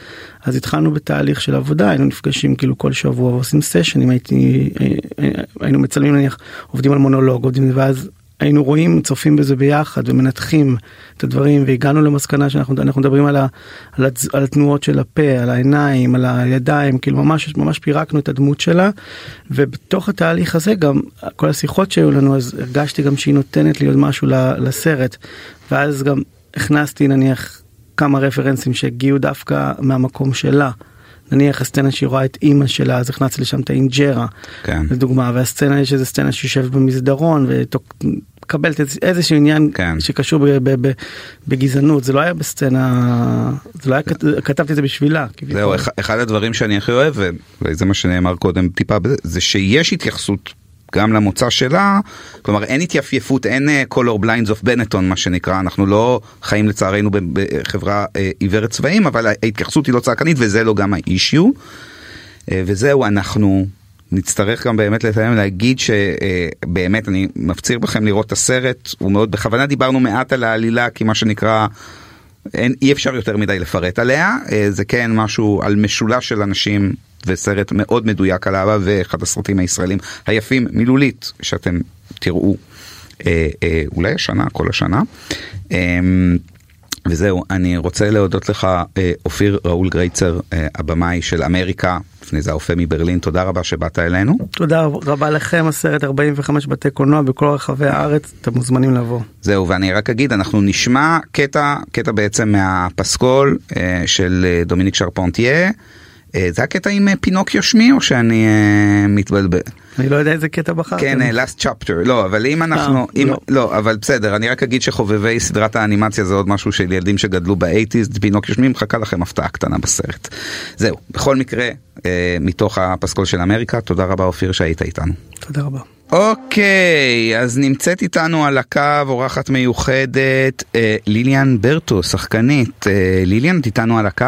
[SPEAKER 4] אז התחלנו בתהליך של עבודה, היינו נפגשים כאילו כל שבוע ועושים סשנים, הייתי, היינו מצלמים נניח, עובדים על מונולוג, עובדים, ואז היינו רואים, צופים בזה ביחד ומנתחים את הדברים והגענו למסקנה שאנחנו מדברים על, ה, על, הצ, על התנועות של הפה, על העיניים, על הידיים, כאילו ממש ממש פירקנו את הדמות שלה ובתוך התהליך הזה גם כל השיחות שהיו לנו אז הרגשתי גם שהיא נותנת לי עוד משהו לסרט ואז גם הכנסתי נניח כמה רפרנסים שהגיעו דווקא מהמקום שלה. נניח הסצנה שהיא רואה את אימא שלה אז הכנסתי לשם את האינג'רה כן. לדוגמה והסצנה יש איזה סצנה שיושבת במסדרון ומקבלת איזשהו עניין כן. שקשור ב, ב, ב, בגזענות זה לא היה בסצנה זה לא היה כתבתי את זה בשבילה.
[SPEAKER 3] זהו אחד הדברים שאני הכי אוהב וזה מה שנאמר קודם טיפה זה שיש התייחסות גם למוצא שלה, כלומר אין התייפייפות, אין uh, color blinds of בנטון מה שנקרא, אנחנו לא חיים לצערנו בחברה uh, עיוורת צבעים, אבל ההתייחסות היא לא צעקנית וזה לא גם האישיו. Uh, וזהו, אנחנו נצטרך גם באמת לתאם להגיד שבאמת אני מפציר בכם לראות את הסרט, הוא מאוד, בכוונה דיברנו מעט על העלילה, כי מה שנקרא... אין, אי אפשר יותר מדי לפרט עליה, זה כן משהו על משולש של אנשים וסרט מאוד מדויק על אהבה ואחד הסרטים הישראלים היפים מילולית שאתם תראו אה, אה, אולי השנה, כל השנה. אה, וזהו, אני רוצה להודות לך, אה, אופיר ראול גרייצר, אה, הבמאי של אמריקה, לפני זה האופה מברלין, תודה רבה שבאת אלינו.
[SPEAKER 4] תודה רבה לכם, הסרט 45 בתי קולנוע בכל רחבי הארץ, אתם מוזמנים לבוא.
[SPEAKER 3] זהו, ואני רק אגיד, אנחנו נשמע קטע, קטע בעצם מהפסקול אה, של דומיניק שרפונטיה. אה, זה הקטע עם אה, פינוקיו שמי או שאני uh, מתבלבל?
[SPEAKER 4] אני לא יודע איזה קטע בחרתם.
[SPEAKER 3] כן, last chapter, לא, אבל אם אנחנו, אם, לא. לא, אבל בסדר, אני רק אגיד שחובבי סדרת האנימציה זה עוד משהו של ילדים שגדלו באייטיז, פינוקיו שמי, מחכה לכם הפתעה קטנה בסרט. זהו, בכל מקרה, אה, מתוך הפסקול של אמריקה, תודה רבה אופיר שהיית איתנו.
[SPEAKER 4] תודה רבה.
[SPEAKER 3] אוקיי, אז נמצאת איתנו על הקו אורחת מיוחדת, אה, ליליאן ברטו, שחקנית. אה, ליליאן, את איתנו על הקו?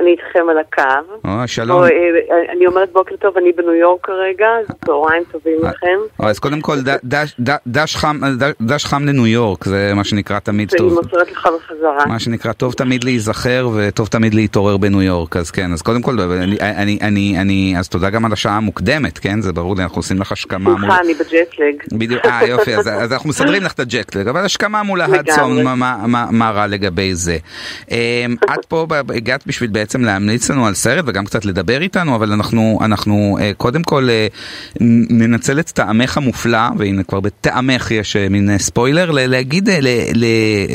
[SPEAKER 1] אני איתכם על הקו.
[SPEAKER 3] או, שלום.
[SPEAKER 1] או, אה, אני אומרת בוקר טוב, אני בניו יורק כרגע, אז צהריים טובים אה, לכם.
[SPEAKER 3] אז קודם כל, דש חם, דש חם לניו יורק, זה מה שנקרא תמיד טוב.
[SPEAKER 1] אני מוסרת לך בחזרה.
[SPEAKER 3] מה שנקרא, טוב תמיד להיזכר וטוב תמיד להתעורר בניו יורק, אז כן, אז קודם כל, אני, אני, אני, אני, אז תודה גם על השעה המוקדמת, כן? זה ברור לי, אנחנו עושים לך השכמה
[SPEAKER 1] מול... סליחה, אני בג'טלג.
[SPEAKER 3] בדיוק, אה, יופי, אז, אז אנחנו מסדרים לך את הג'טלג, אבל השכמה מול ההדסון, מה, מה, מה, מה רע לגבי זה. אמ, את פה הגעת בשביל בעצם להמליץ לנו על סרט וגם קצת לדבר איתנו, אבל אנחנו, אנחנו אה, קודם כל אה, ננצל את טעמך המופלא, והנה כבר בטעמך יש אה, מין ספוילר, להגיד, ל, ל,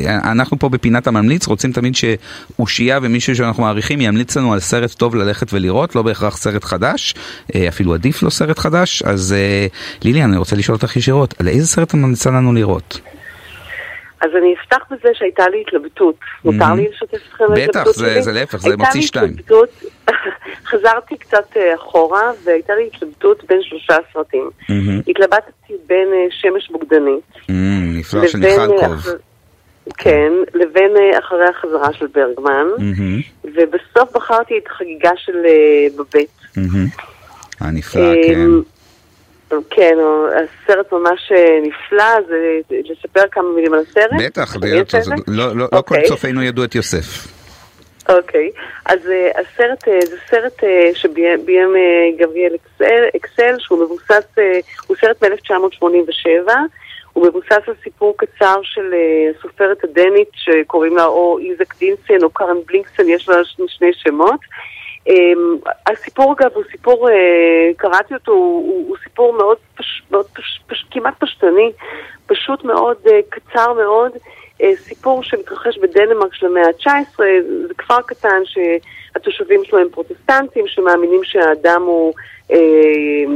[SPEAKER 3] אנחנו פה בפינת הממליץ רוצים תמיד שאושייה ומישהו שאנחנו מעריכים ימליץ לנו על סרט טוב ללכת ולראות, לא בהכרח סרט חדש, אפילו עדיף לו סרט חדש, אז לילי, אני רוצה לשאול אותך ישירות, על איזה סרט את ממליצה לנו לראות?
[SPEAKER 1] אז אני אפתח בזה שהייתה לי התלבטות. מותר לי לשתף אתכם
[SPEAKER 3] בהתלבטות שלי? בטח, זה להפך, זה מוציא שתיים.
[SPEAKER 1] חזרתי קצת אה, אחורה, והייתה לי התלבטות בין שלושה סרטים. התלבטתי בין אה, שמש בוגדנית.
[SPEAKER 3] נפלא של ניחלקוב.
[SPEAKER 1] כן, לבין אה, אחרי החזרה של ברגמן, ובסוף בחרתי את החגיגה של בבית.
[SPEAKER 3] הנפלא, כן.
[SPEAKER 1] כן, הסרט ממש אה, נפלא, זה לספר כמה מילים על הסרט.
[SPEAKER 3] בטח, לא, לא, לא כל אוקיי. צופינו ידעו את יוסף.
[SPEAKER 1] אוקיי, אז uh, הסרט uh, זה סרט uh, שביים uh, גבריאל אקסל, אקסל, שהוא מבוסס, uh, הוא סרט מ-1987, הוא מבוסס על סיפור קצר של uh, הסופרת הדנית שקוראים לה או איזק דינסן או קארן בלינקסון, יש לה שני שמות. Um, הסיפור אגב הוא סיפור, uh, קראתי אותו, הוא, הוא, סיפור מאוד, פש, מאוד פש, פש, כמעט פשטני, פשוט מאוד, uh, קצר מאוד, uh, סיפור שמתרחש בדנמרק של המאה ה-19, זה כפר קטן התושבים שלו הם פרוטסטנטים שמאמינים שהאדם הוא אה,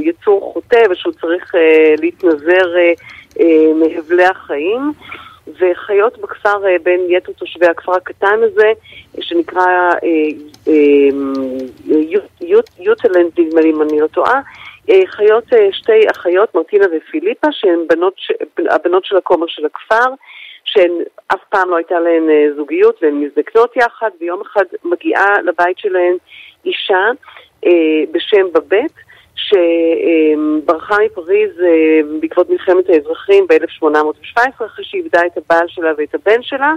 [SPEAKER 1] יצור חוטא ושהוא צריך אה, להתנזר אה, אה, מהבלי החיים. וחיות בכפר אה, בין יתר תושבי הכפר הקטן הזה, שנקרא אה, אה, יוטלנד, נדמה לי אם אני לא טועה, חיות שתי אחיות, מרטינה ופיליפה, שהן בנות, הבנות של הכומר של הכפר, שהן אף פעם לא הייתה להן זוגיות והן מזדקנות יחד, ויום אחד מגיעה לבית שלהן אישה בשם בבית, שברחה מפריז אה, בעקבות מלחמת האזרחים ב-1817, אחרי שאיבדה את הבעל שלה ואת הבן שלה.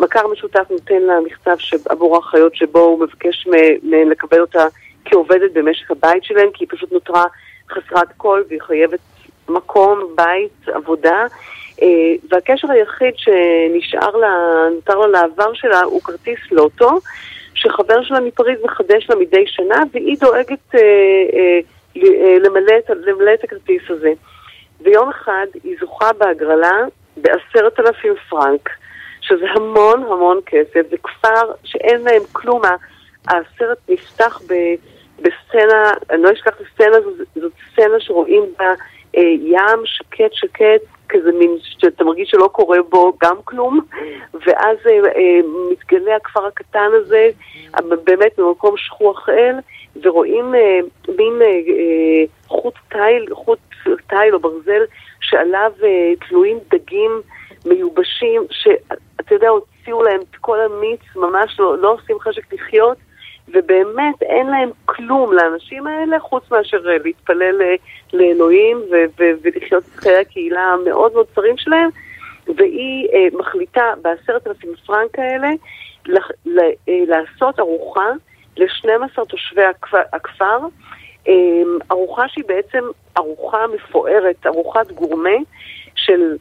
[SPEAKER 1] מכר משותף נותן לה מכתב עבור האחיות שבו הוא מבקש מהן לקבל אותה כעובדת במשק הבית שלהן, כי היא פשוט נותרה חסרת כל והיא חייבת מקום, בית, עבודה. אה, והקשר היחיד שנשאר לה, נותר לה לעבר שלה הוא כרטיס לוטו, שחבר שלה מפריז מחדש לה מדי שנה, והיא דואגת... אה, למלא את, למלא את הכרטיס הזה. ויום אחד היא זוכה בהגרלה בעשרת אלפים פרנק, שזה המון המון כסף, זה כפר שאין להם כלום. הסרט נפתח ב, בסצנה, אני לא אשכח את הסצנה, זאת סצנה שרואים בה אה, ים שקט שקט, כזה מין שאתה מרגיש שלא קורה בו גם כלום, ואז אה, אה, מתגלה הכפר הקטן הזה, באמת במקום שכוח אל, ורואים אה, מין אה, אה, חוט תיל, חוט תיל או ברזל שעליו תלויים דגים מיובשים, שאתה יודע, הוציאו להם את כל המיץ, ממש לא, לא עושים חשק לחיות, ובאמת אין להם כלום לאנשים האלה, חוץ מאשר להתפלל לאלוהים ולחיות את חיי הקהילה המאוד מאוד צרים שלהם, והיא אה, מחליטה בעשרת אלפים פרנק האלה לעשות ארוחה ל-12 תושבי הכפר, אמ, ארוחה שהיא בעצם ארוחה מפוארת, ארוחת גורמה של,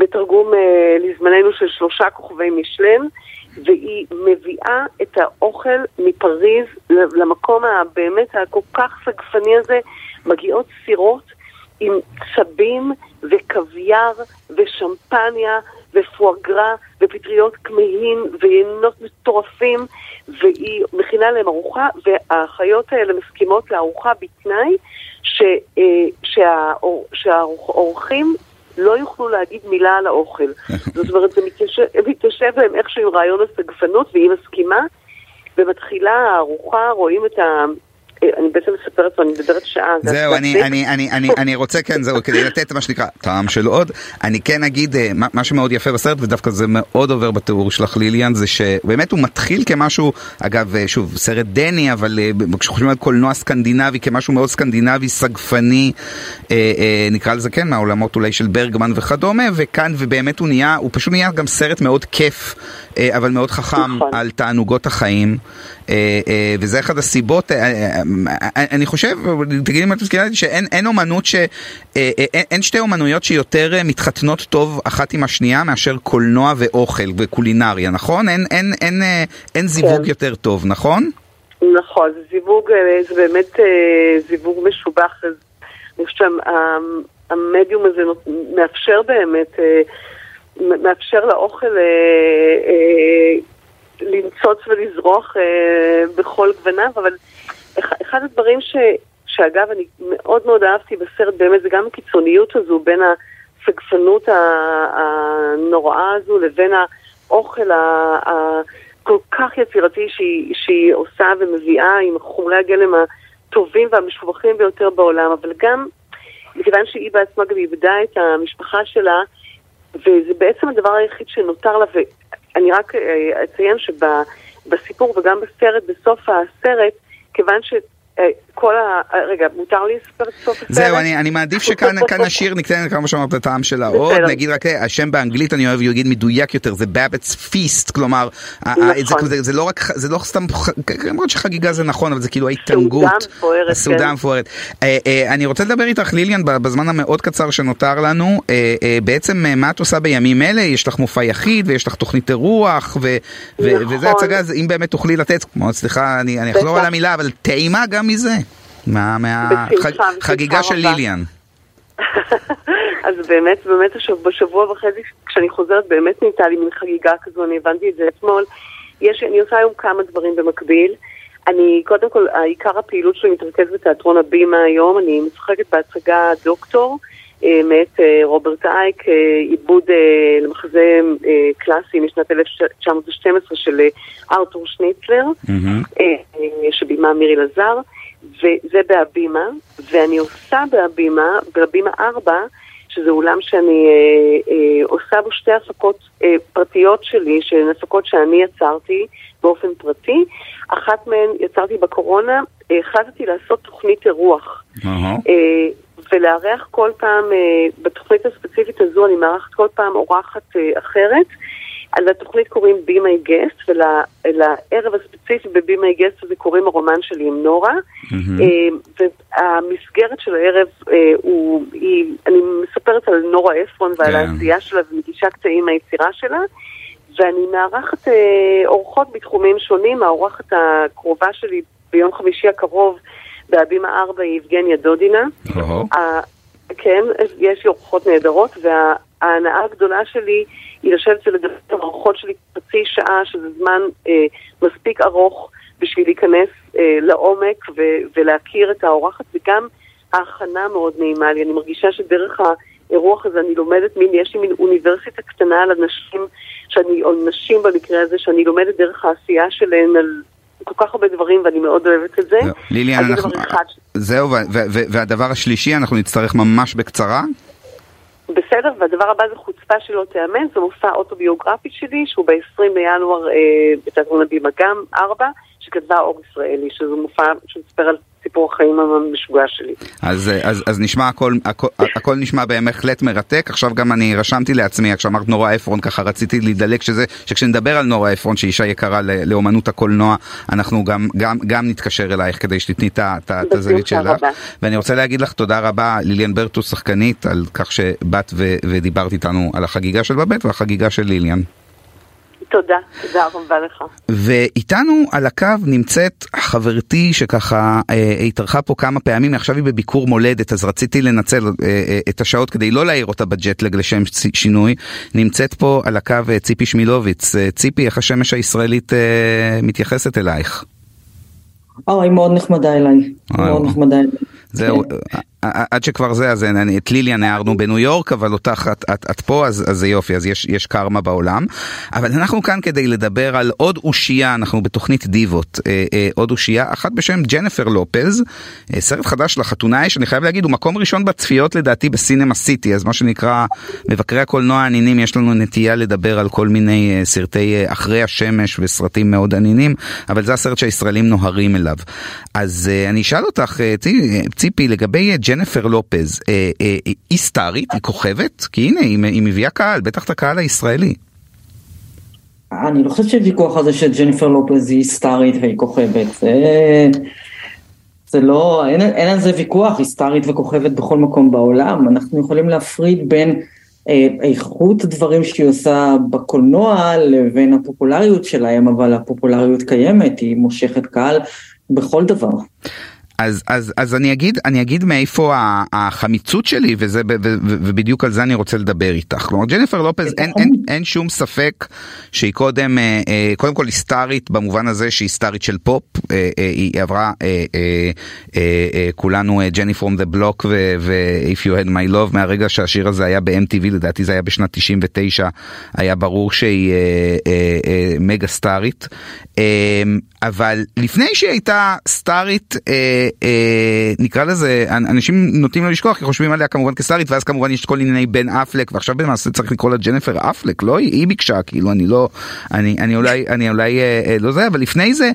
[SPEAKER 1] בתרגום אה, לזמננו של שלושה כוכבי משלן, והיא מביאה את האוכל מפריז למקום הבאמת הכל כך סגפני הזה, מגיעות סירות עם צבים וקוויאר ושמפניה ופואגרה ופטריות כמהין ויינות מטורפים והיא מכינה להם ארוחה והאחיות האלה מסכימות לארוחה בתנאי ש, אה, שהאור, שהאורחים לא יוכלו להגיד מילה על האוכל. זאת אומרת, זה מתיישב, מתיישב להם איכשהו עם רעיון הסגפנות והיא מסכימה ומתחילה הארוחה, רואים את ה... אני בעצם מספרת ואני מדברת שעה.
[SPEAKER 3] זהו, אני, אני, אני, אני, אני רוצה, כן, זהו, כדי לתת מה שנקרא טעם של עוד, אני כן אגיד, אה, מה שמאוד יפה בסרט, ודווקא זה מאוד עובר בתיאור שלך ליליאן, זה שבאמת הוא מתחיל כמשהו, אגב, אה, שוב, סרט דני, אבל אה, כשחושבים על קולנוע סקנדינבי, כמשהו מאוד סקנדינבי, סגפני, נקרא לזה, כן, מהעולמות אולי של ברגמן וכדומה, וכאן, ובאמת הוא נהיה, הוא פשוט נהיה גם סרט מאוד כיף, אבל מאוד חכם, נכון. על תענוגות החיים. וזה אחד הסיבות, אני חושב, תגידי אם את מסכימה שאין אומנות ש... אה, אה, אין שתי אומנויות שיותר אה, מתחתנות טוב אחת עם השנייה מאשר קולנוע ואוכל וקולינריה, נכון? אין, אין, אין, אין זיווג כן. יותר טוב, נכון?
[SPEAKER 1] נכון, זה זיווג, זה באמת זיווג משובח. אני חושבת שהמדיום הזה מאפשר באמת, מאפשר לאוכל לנצוץ ולזרוח בכל גווניו, אבל אחד הדברים ש, שאגב אני מאוד מאוד אהבתי בסרט באמת זה גם הקיצוניות הזו בין הסגפנות הנוראה הזו לבין האוכל הכל כך יצירתי שהיא, שהיא עושה ומביאה עם חומרי הגלם הטובים והמשובחים ביותר בעולם, אבל גם מכיוון שהיא בעצמה גם איבדה את המשפחה שלה, וזה בעצם הדבר היחיד שנותר לה, ואני רק אה, אציין שבסיפור וגם בסרט, בסוף הסרט, כיוון ש... אה, כל ה... רגע, מותר לי לספר את סוף הסרט?
[SPEAKER 3] זהו, אני, אני מעדיף שכאן נשאיר, ניתן כמה שאמרת את הטעם של העוד, נגיד רק, אה, השם באנגלית אני אוהב להגיד מדויק יותר, זה באבטס פיסט, כלומר, נכון. זה, זה, זה לא רק, זה לא סתם, למרות שחגיגה זה נכון, אבל זה כאילו ההתענגות,
[SPEAKER 1] הסעודה המפוארת,
[SPEAKER 3] הסעודה כן. המפוארת. אה, אני רוצה לדבר איתך ליליאן, בזמן המאוד קצר שנותר לנו, בעצם מה את עושה בימים אלה? יש לך מופע יחיד ויש לך תוכנית אירוח, ו, נכון. וזה הצגה, אם באמת תוכלי לתת, כמו, סליחה, אני אחזור על המילה, אבל טעימה גם מזה. מהחגיגה של ליליאן.
[SPEAKER 1] אז באמת, באמת בשבוע וחצי, כשאני חוזרת, באמת נהייתה לי מין חגיגה כזו, אני הבנתי את זה אתמול. יש, אני עושה היום כמה דברים במקביל. אני, קודם כל, עיקר הפעילות שלי מתרכז בתיאטרון הבימה היום, אני משחקת בהצגה דוקטור. אה, מאת אה, רוברט אייק, אה, עיבוד למחזה קלאסי משנת 1912 של ארתור שניצלר, mm-hmm. שבימה מירי לזר, וזה בהבימה, ואני עושה בהבימה, בהבימה 4, שזה אולם שאני אה, אה, עושה בו שתי הפקות אה, פרטיות שלי, שהן הפקות שאני יצרתי באופן פרטי. אחת מהן יצרתי בקורונה, החלטתי לעשות תוכנית אירוח. Uh-huh. אה, ולארח כל פעם, אה, בתוכנית הספציפית הזו אני מארחת כל פעם אורחת אה, אחרת. על התוכנית קוראים Be My Guest, ולערב הספציפי ב-Be My Guest הזה קוראים הרומן שלי עם נורה. Mm-hmm. והמסגרת של הערב, הוא, היא, אני מספרת על נורה אפרון ועל yeah. כן. העשייה שלה ומגישה קטעים מהיצירה שלה. ואני מארחת אורחות בתחומים שונים, האורחת הקרובה שלי ביום חמישי הקרוב בהבימה 4 היא יבגניה דודינה. כן, יש לי אורחות נהדרות, וההנאה הגדולה שלי היא לשבת ולדבר עם האורחות שלי חצי שעה, שזה זמן אה, מספיק ארוך בשביל להיכנס אה, לעומק ו- ולהכיר את האורחת, וגם ההכנה מאוד נעימה לי. אני מרגישה שדרך האירוח הזה אני לומדת מין, יש לי מין אוניברסיטה קטנה על אנשים, שאני, או נשים במקרה הזה, שאני לומדת דרך העשייה שלהן על כל כך הרבה דברים ואני מאוד אוהבת את זה.
[SPEAKER 3] ליליאן, אנחנו... זהו, והדבר השלישי, אנחנו נצטרך ממש בקצרה.
[SPEAKER 1] בסדר, והדבר הבא זה חוצפה שלא תיאמן, זה מופע אוטוביוגרפי שלי, שהוא ב-20 בינואר אה, בתיאטרון הבימה גם, ארבע, שכתבה אור ישראלי, שזה מופע שמספר על סיפור החיים המשוגע שלי.
[SPEAKER 3] אז, אז, אז נשמע הכל, הכל, הכל נשמע בהחלט מרתק. עכשיו גם אני רשמתי לעצמי, כשאמרת נורה אפרון, ככה רציתי להידלק שזה, שכשנדבר על נורה אפרון, שהיא אישה יקרה לאומנות הקולנוע, אנחנו גם, גם, גם נתקשר אלייך כדי שתתני את הזווית שלך. ואני רוצה להגיד לך תודה רבה, ליליאן ברטוס, שחקנית, על כך שבאת ודיברת איתנו על החגיגה של בבית והחגיגה של ליליאן.
[SPEAKER 1] תודה, תודה רבה לך.
[SPEAKER 3] ואיתנו על הקו נמצאת חברתי שככה אה, התארחה פה כמה פעמים, עכשיו היא בביקור מולדת, אז רציתי לנצל אה, אה, את השעות כדי לא להעיר אותה בג'טלג לשם שינוי. נמצאת פה על הקו אה, ציפי שמילוביץ. אה, ציפי, איך השמש הישראלית אה, מתייחסת אלייך?
[SPEAKER 5] אה, היא מאוד נחמדה אליי. מאוד נחמדה אליי.
[SPEAKER 3] זהו, כן. עד שכבר זה, אז את ליליאן הערנו בניו יורק, אבל אותך את, את, את פה, אז, אז זה יופי, אז יש, יש קרמה בעולם. אבל אנחנו כאן כדי לדבר על עוד אושייה, אנחנו בתוכנית דיבות, אה, אה, עוד אושייה, אחת בשם ג'נפר לופז, אה, סרט חדש לחתונה יש, אני חייב להגיד, הוא מקום ראשון בצפיות לדעתי בסינמה סיטי, אז מה שנקרא, מבקרי הקולנוע הנינים, יש לנו נטייה לדבר על כל מיני אה, סרטי אה, אחרי השמש וסרטים מאוד ענינים, אבל זה הסרט שהישראלים נוהרים אליו. אז אה, אני אשאל אותך, אה, ציפי, לגבי... ג'נפר לופז, אה, אה, היא סטארית? היא כוכבת? כי הנה, היא, מביאה קהל, בטח את הקהל הישראלי.
[SPEAKER 5] אני לא חושב שוויכוח על זה שג'ניפר לופז היא סטארית והיא כוכבת. זה, זה לא, אין, אין על זה ויכוח, היא סטארית וכוכבת בכל מקום בעולם. אנחנו יכולים להפריד בין אה, איכות הדברים שהיא עושה בקולנוע לבין הפופולריות שלהם, אבל הפופולריות קיימת, היא מושכת קהל בכל דבר.
[SPEAKER 3] אז, אז, אז אני אגיד, אני אגיד מאיפה החמיצות שלי, וזה, ו, ו, ובדיוק על זה אני רוצה לדבר איתך. כלומר, ג'ניפר לופז, אין, אין, אין שום ספק שהיא קודם, אה, אה, קודם כל היסטרית במובן הזה שהיא היסטרית של פופ, אה, היא עברה כולנו ג'ני פרום דה בלוק ו-If you had my love, מהרגע שהשיר הזה היה ב-MTV, לדעתי זה היה בשנת 99, היה ברור שהיא מגה סטארית. אבל לפני שהיא הייתה סטארית, נקרא לזה, אנשים נוטים לא לשכוח כי חושבים עליה כמובן כסטארית, ואז כמובן יש כל ענייני בן אפלק, ועכשיו במעשה צריך לקרוא לה ג'נפר אפלק, לא היא, היא ביקשה, כאילו אני לא, אני, אני אולי, אני אולי אה, אה, לא זה, אבל לפני זה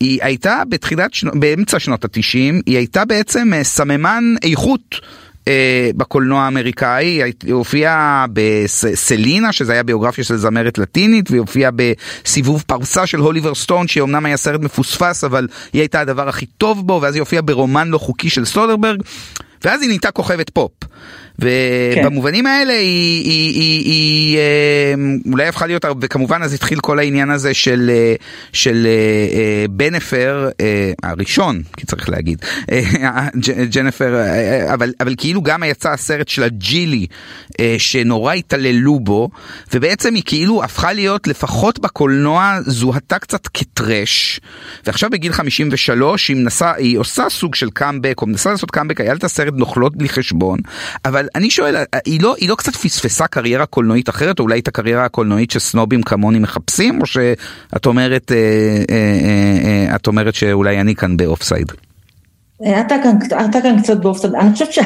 [SPEAKER 3] היא הייתה בתחילת, באמצע שנות התשעים, היא הייתה בעצם אה, סממן איכות. אה, בקולנוע האמריקאי, היא הופיעה בסלינה, שזה היה ביוגרפיה של זמרת לטינית, והיא הופיעה בסיבוב פרסה של הוליבר סטון, שאומנם היה סרט מפוספס, אבל היא הייתה הדבר הכי טוב בו, ואז היא הופיעה ברומן לא חוקי של סודרברג, ואז היא נהייתה כוכבת פופ. ובמובנים כן. האלה היא, היא, היא, היא אמ, אולי הפכה להיות, וכמובן אז התחיל כל העניין הזה של, אה, של אה, אה, בנפר הראשון, כי צריך להגיד, ג'נפר, אבל, אבל כאילו גם יצא הסרט של הג'ילי שנורא התעללו בו, ובעצם היא כאילו הפכה להיות, לפחות בקולנוע, זוהתה קצת כטרש, ועכשיו בגיל 53 היא, מנסה, היא עושה סוג של קאמבק, או מנסה לעשות קאמבק, היה לה את הסרט נוכלות בלי חשבון, אבל אני שואל, היא לא, היא לא קצת פספסה קריירה קולנועית אחרת, או אולי את הקריירה הקולנועית שסנובים כמוני מחפשים, או שאת אומרת, אה, אה, אה, את אומרת שאולי אני כאן באופסייד?
[SPEAKER 5] אתה כאן, אתה כאן קצת באופסד, אני חושבת, ש,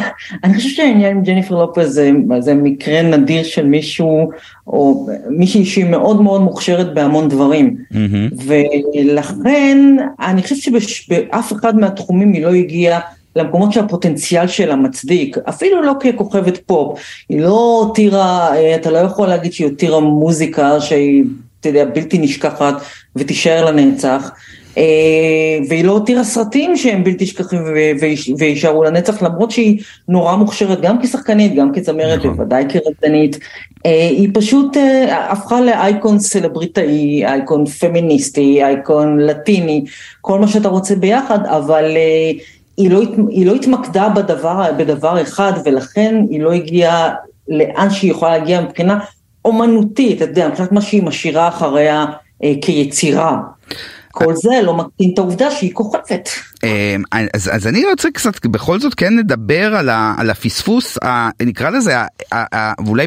[SPEAKER 5] אני חושבת שהעניין עם ג'ניפר לופז זה, זה מקרה נדיר של מישהו, או מישהי שהיא מאוד מאוד מוכשרת בהמון דברים, mm-hmm. ולכן אני חושבת שבאף אחד מהתחומים היא לא הגיעה למקומות שהפוטנציאל שלה מצדיק, אפילו לא ככוכבת פופ, היא לא הותירה, אתה לא יכול להגיד שהיא הותירה מוזיקה שהיא, אתה יודע, בלתי נשכחת ותישאר לנצח. אה, והיא לא הותירה סרטים שהם בלתי שכחים ויישארו לנצח למרות שהיא נורא מוכשרת גם כשחקנית גם כזמרת נכון. בוודאי כרדנית אה, היא פשוט אה, הפכה לאייקון סלבריטאי אייקון פמיניסטי אייקון לטיני כל מה שאתה רוצה ביחד אבל היא לא, היא לא התמקדה בדבר, בדבר אחד ולכן היא לא הגיעה לאן שהיא יכולה להגיע מבחינה אומנותית, אתה יודע, מבחינת מה שהיא משאירה אחריה אה, כיצירה. כל זה לא מקטין את העובדה שהיא כוכבת.
[SPEAKER 3] אמ, אז, אז אני רוצה קצת בכל זאת כן נדבר על, ה, על הפספוס, ה, נקרא לזה, ה, ה, ה, ואולי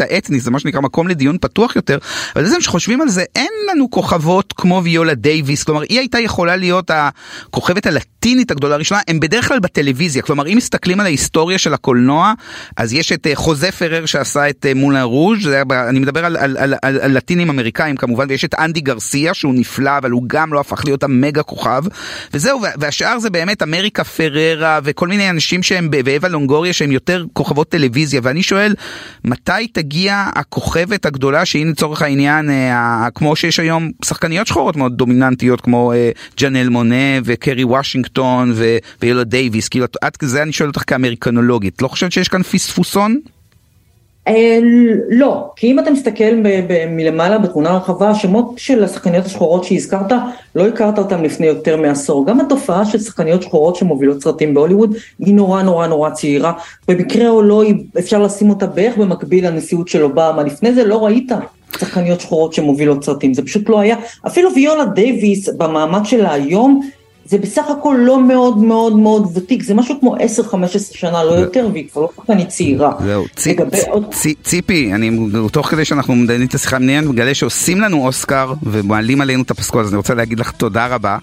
[SPEAKER 3] האתנית, זה מה שנקרא מקום לדיון פתוח יותר, אבל זה שחושבים על זה, אין לנו כוכבות כמו ויולה דייוויס, כלומר היא הייתה יכולה להיות הכוכבת הלטינית הגדולה הראשונה, הם בדרך כלל בטלוויזיה, כלומר אם מסתכלים על ההיסטוריה של הקולנוע, אז יש את אה, חוזה פרר שעשה את אה, מולה רוז', אני מדבר על, על, על, על, על לטינים אמריקאים כמובן, ויש את אנדי גרסיה שהוא נפלא, אבל הוא גם לא הפך להיות המגה כוכב, וזהו, והשאר זה באמת אמריקה פררה וכל מיני אנשים שהם, ואווה לונגוריה שהם יותר כוכבות טלוויזיה, ואני שואל, מתי תגיע הכוכבת הגדולה שהיא לצורך העניין, אה, כמו שיש היום שחקניות שחורות מאוד דומיננטיות כמו אה, ג'נל מונה וקרי וושינגטון ויולה דייוויס, כאילו עד כזה אני שואל אותך כאמריקנולוגית, לא חושבת שיש כאן פספוסון?
[SPEAKER 5] לא, כי אם אתה מסתכל מלמעלה בתמונה רחבה, השמות של השחקניות השחורות שהזכרת, לא הכרת אותם לפני יותר מעשור. גם התופעה של שחקניות שחורות שמובילות סרטים בהוליווד, היא נורא נורא נורא צעירה. במקרה או לא, אפשר לשים אותה בערך במקביל לנשיאות של אובמה. לפני זה לא ראית שחקניות שחורות שמובילות סרטים, זה פשוט לא היה. אפילו ויולה דייוויס במעמד שלה היום, זה בסך הכל לא מאוד מאוד מאוד ותיק, זה משהו כמו 10-15 שנה, לא יותר, והיא כבר לא שחקנית צעירה.
[SPEAKER 3] זהו, ציפי, אני, תוך כדי שאנחנו מדיינים את השיחה, אני מגלה שעושים לנו אוסקר ומעלים עלינו את הפסקול, אז אני רוצה להגיד לך תודה רבה.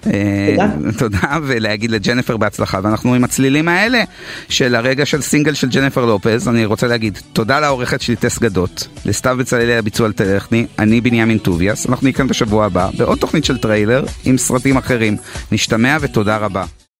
[SPEAKER 5] תודה.
[SPEAKER 3] אה, תודה, ולהגיד לג'נפר בהצלחה. ואנחנו עם הצלילים האלה של הרגע של סינגל של ג'נפר לופז, אני רוצה להגיד תודה לעורכת שלי טס גדות, לסתיו בצלאלי הביצוע הטכני, אני בנימין טוביאס, אנחנו נהיה כאן בשבוע הבא בעוד תוכנית של טריילר עם סרטים אחרים. נשתמע ותודה רבה.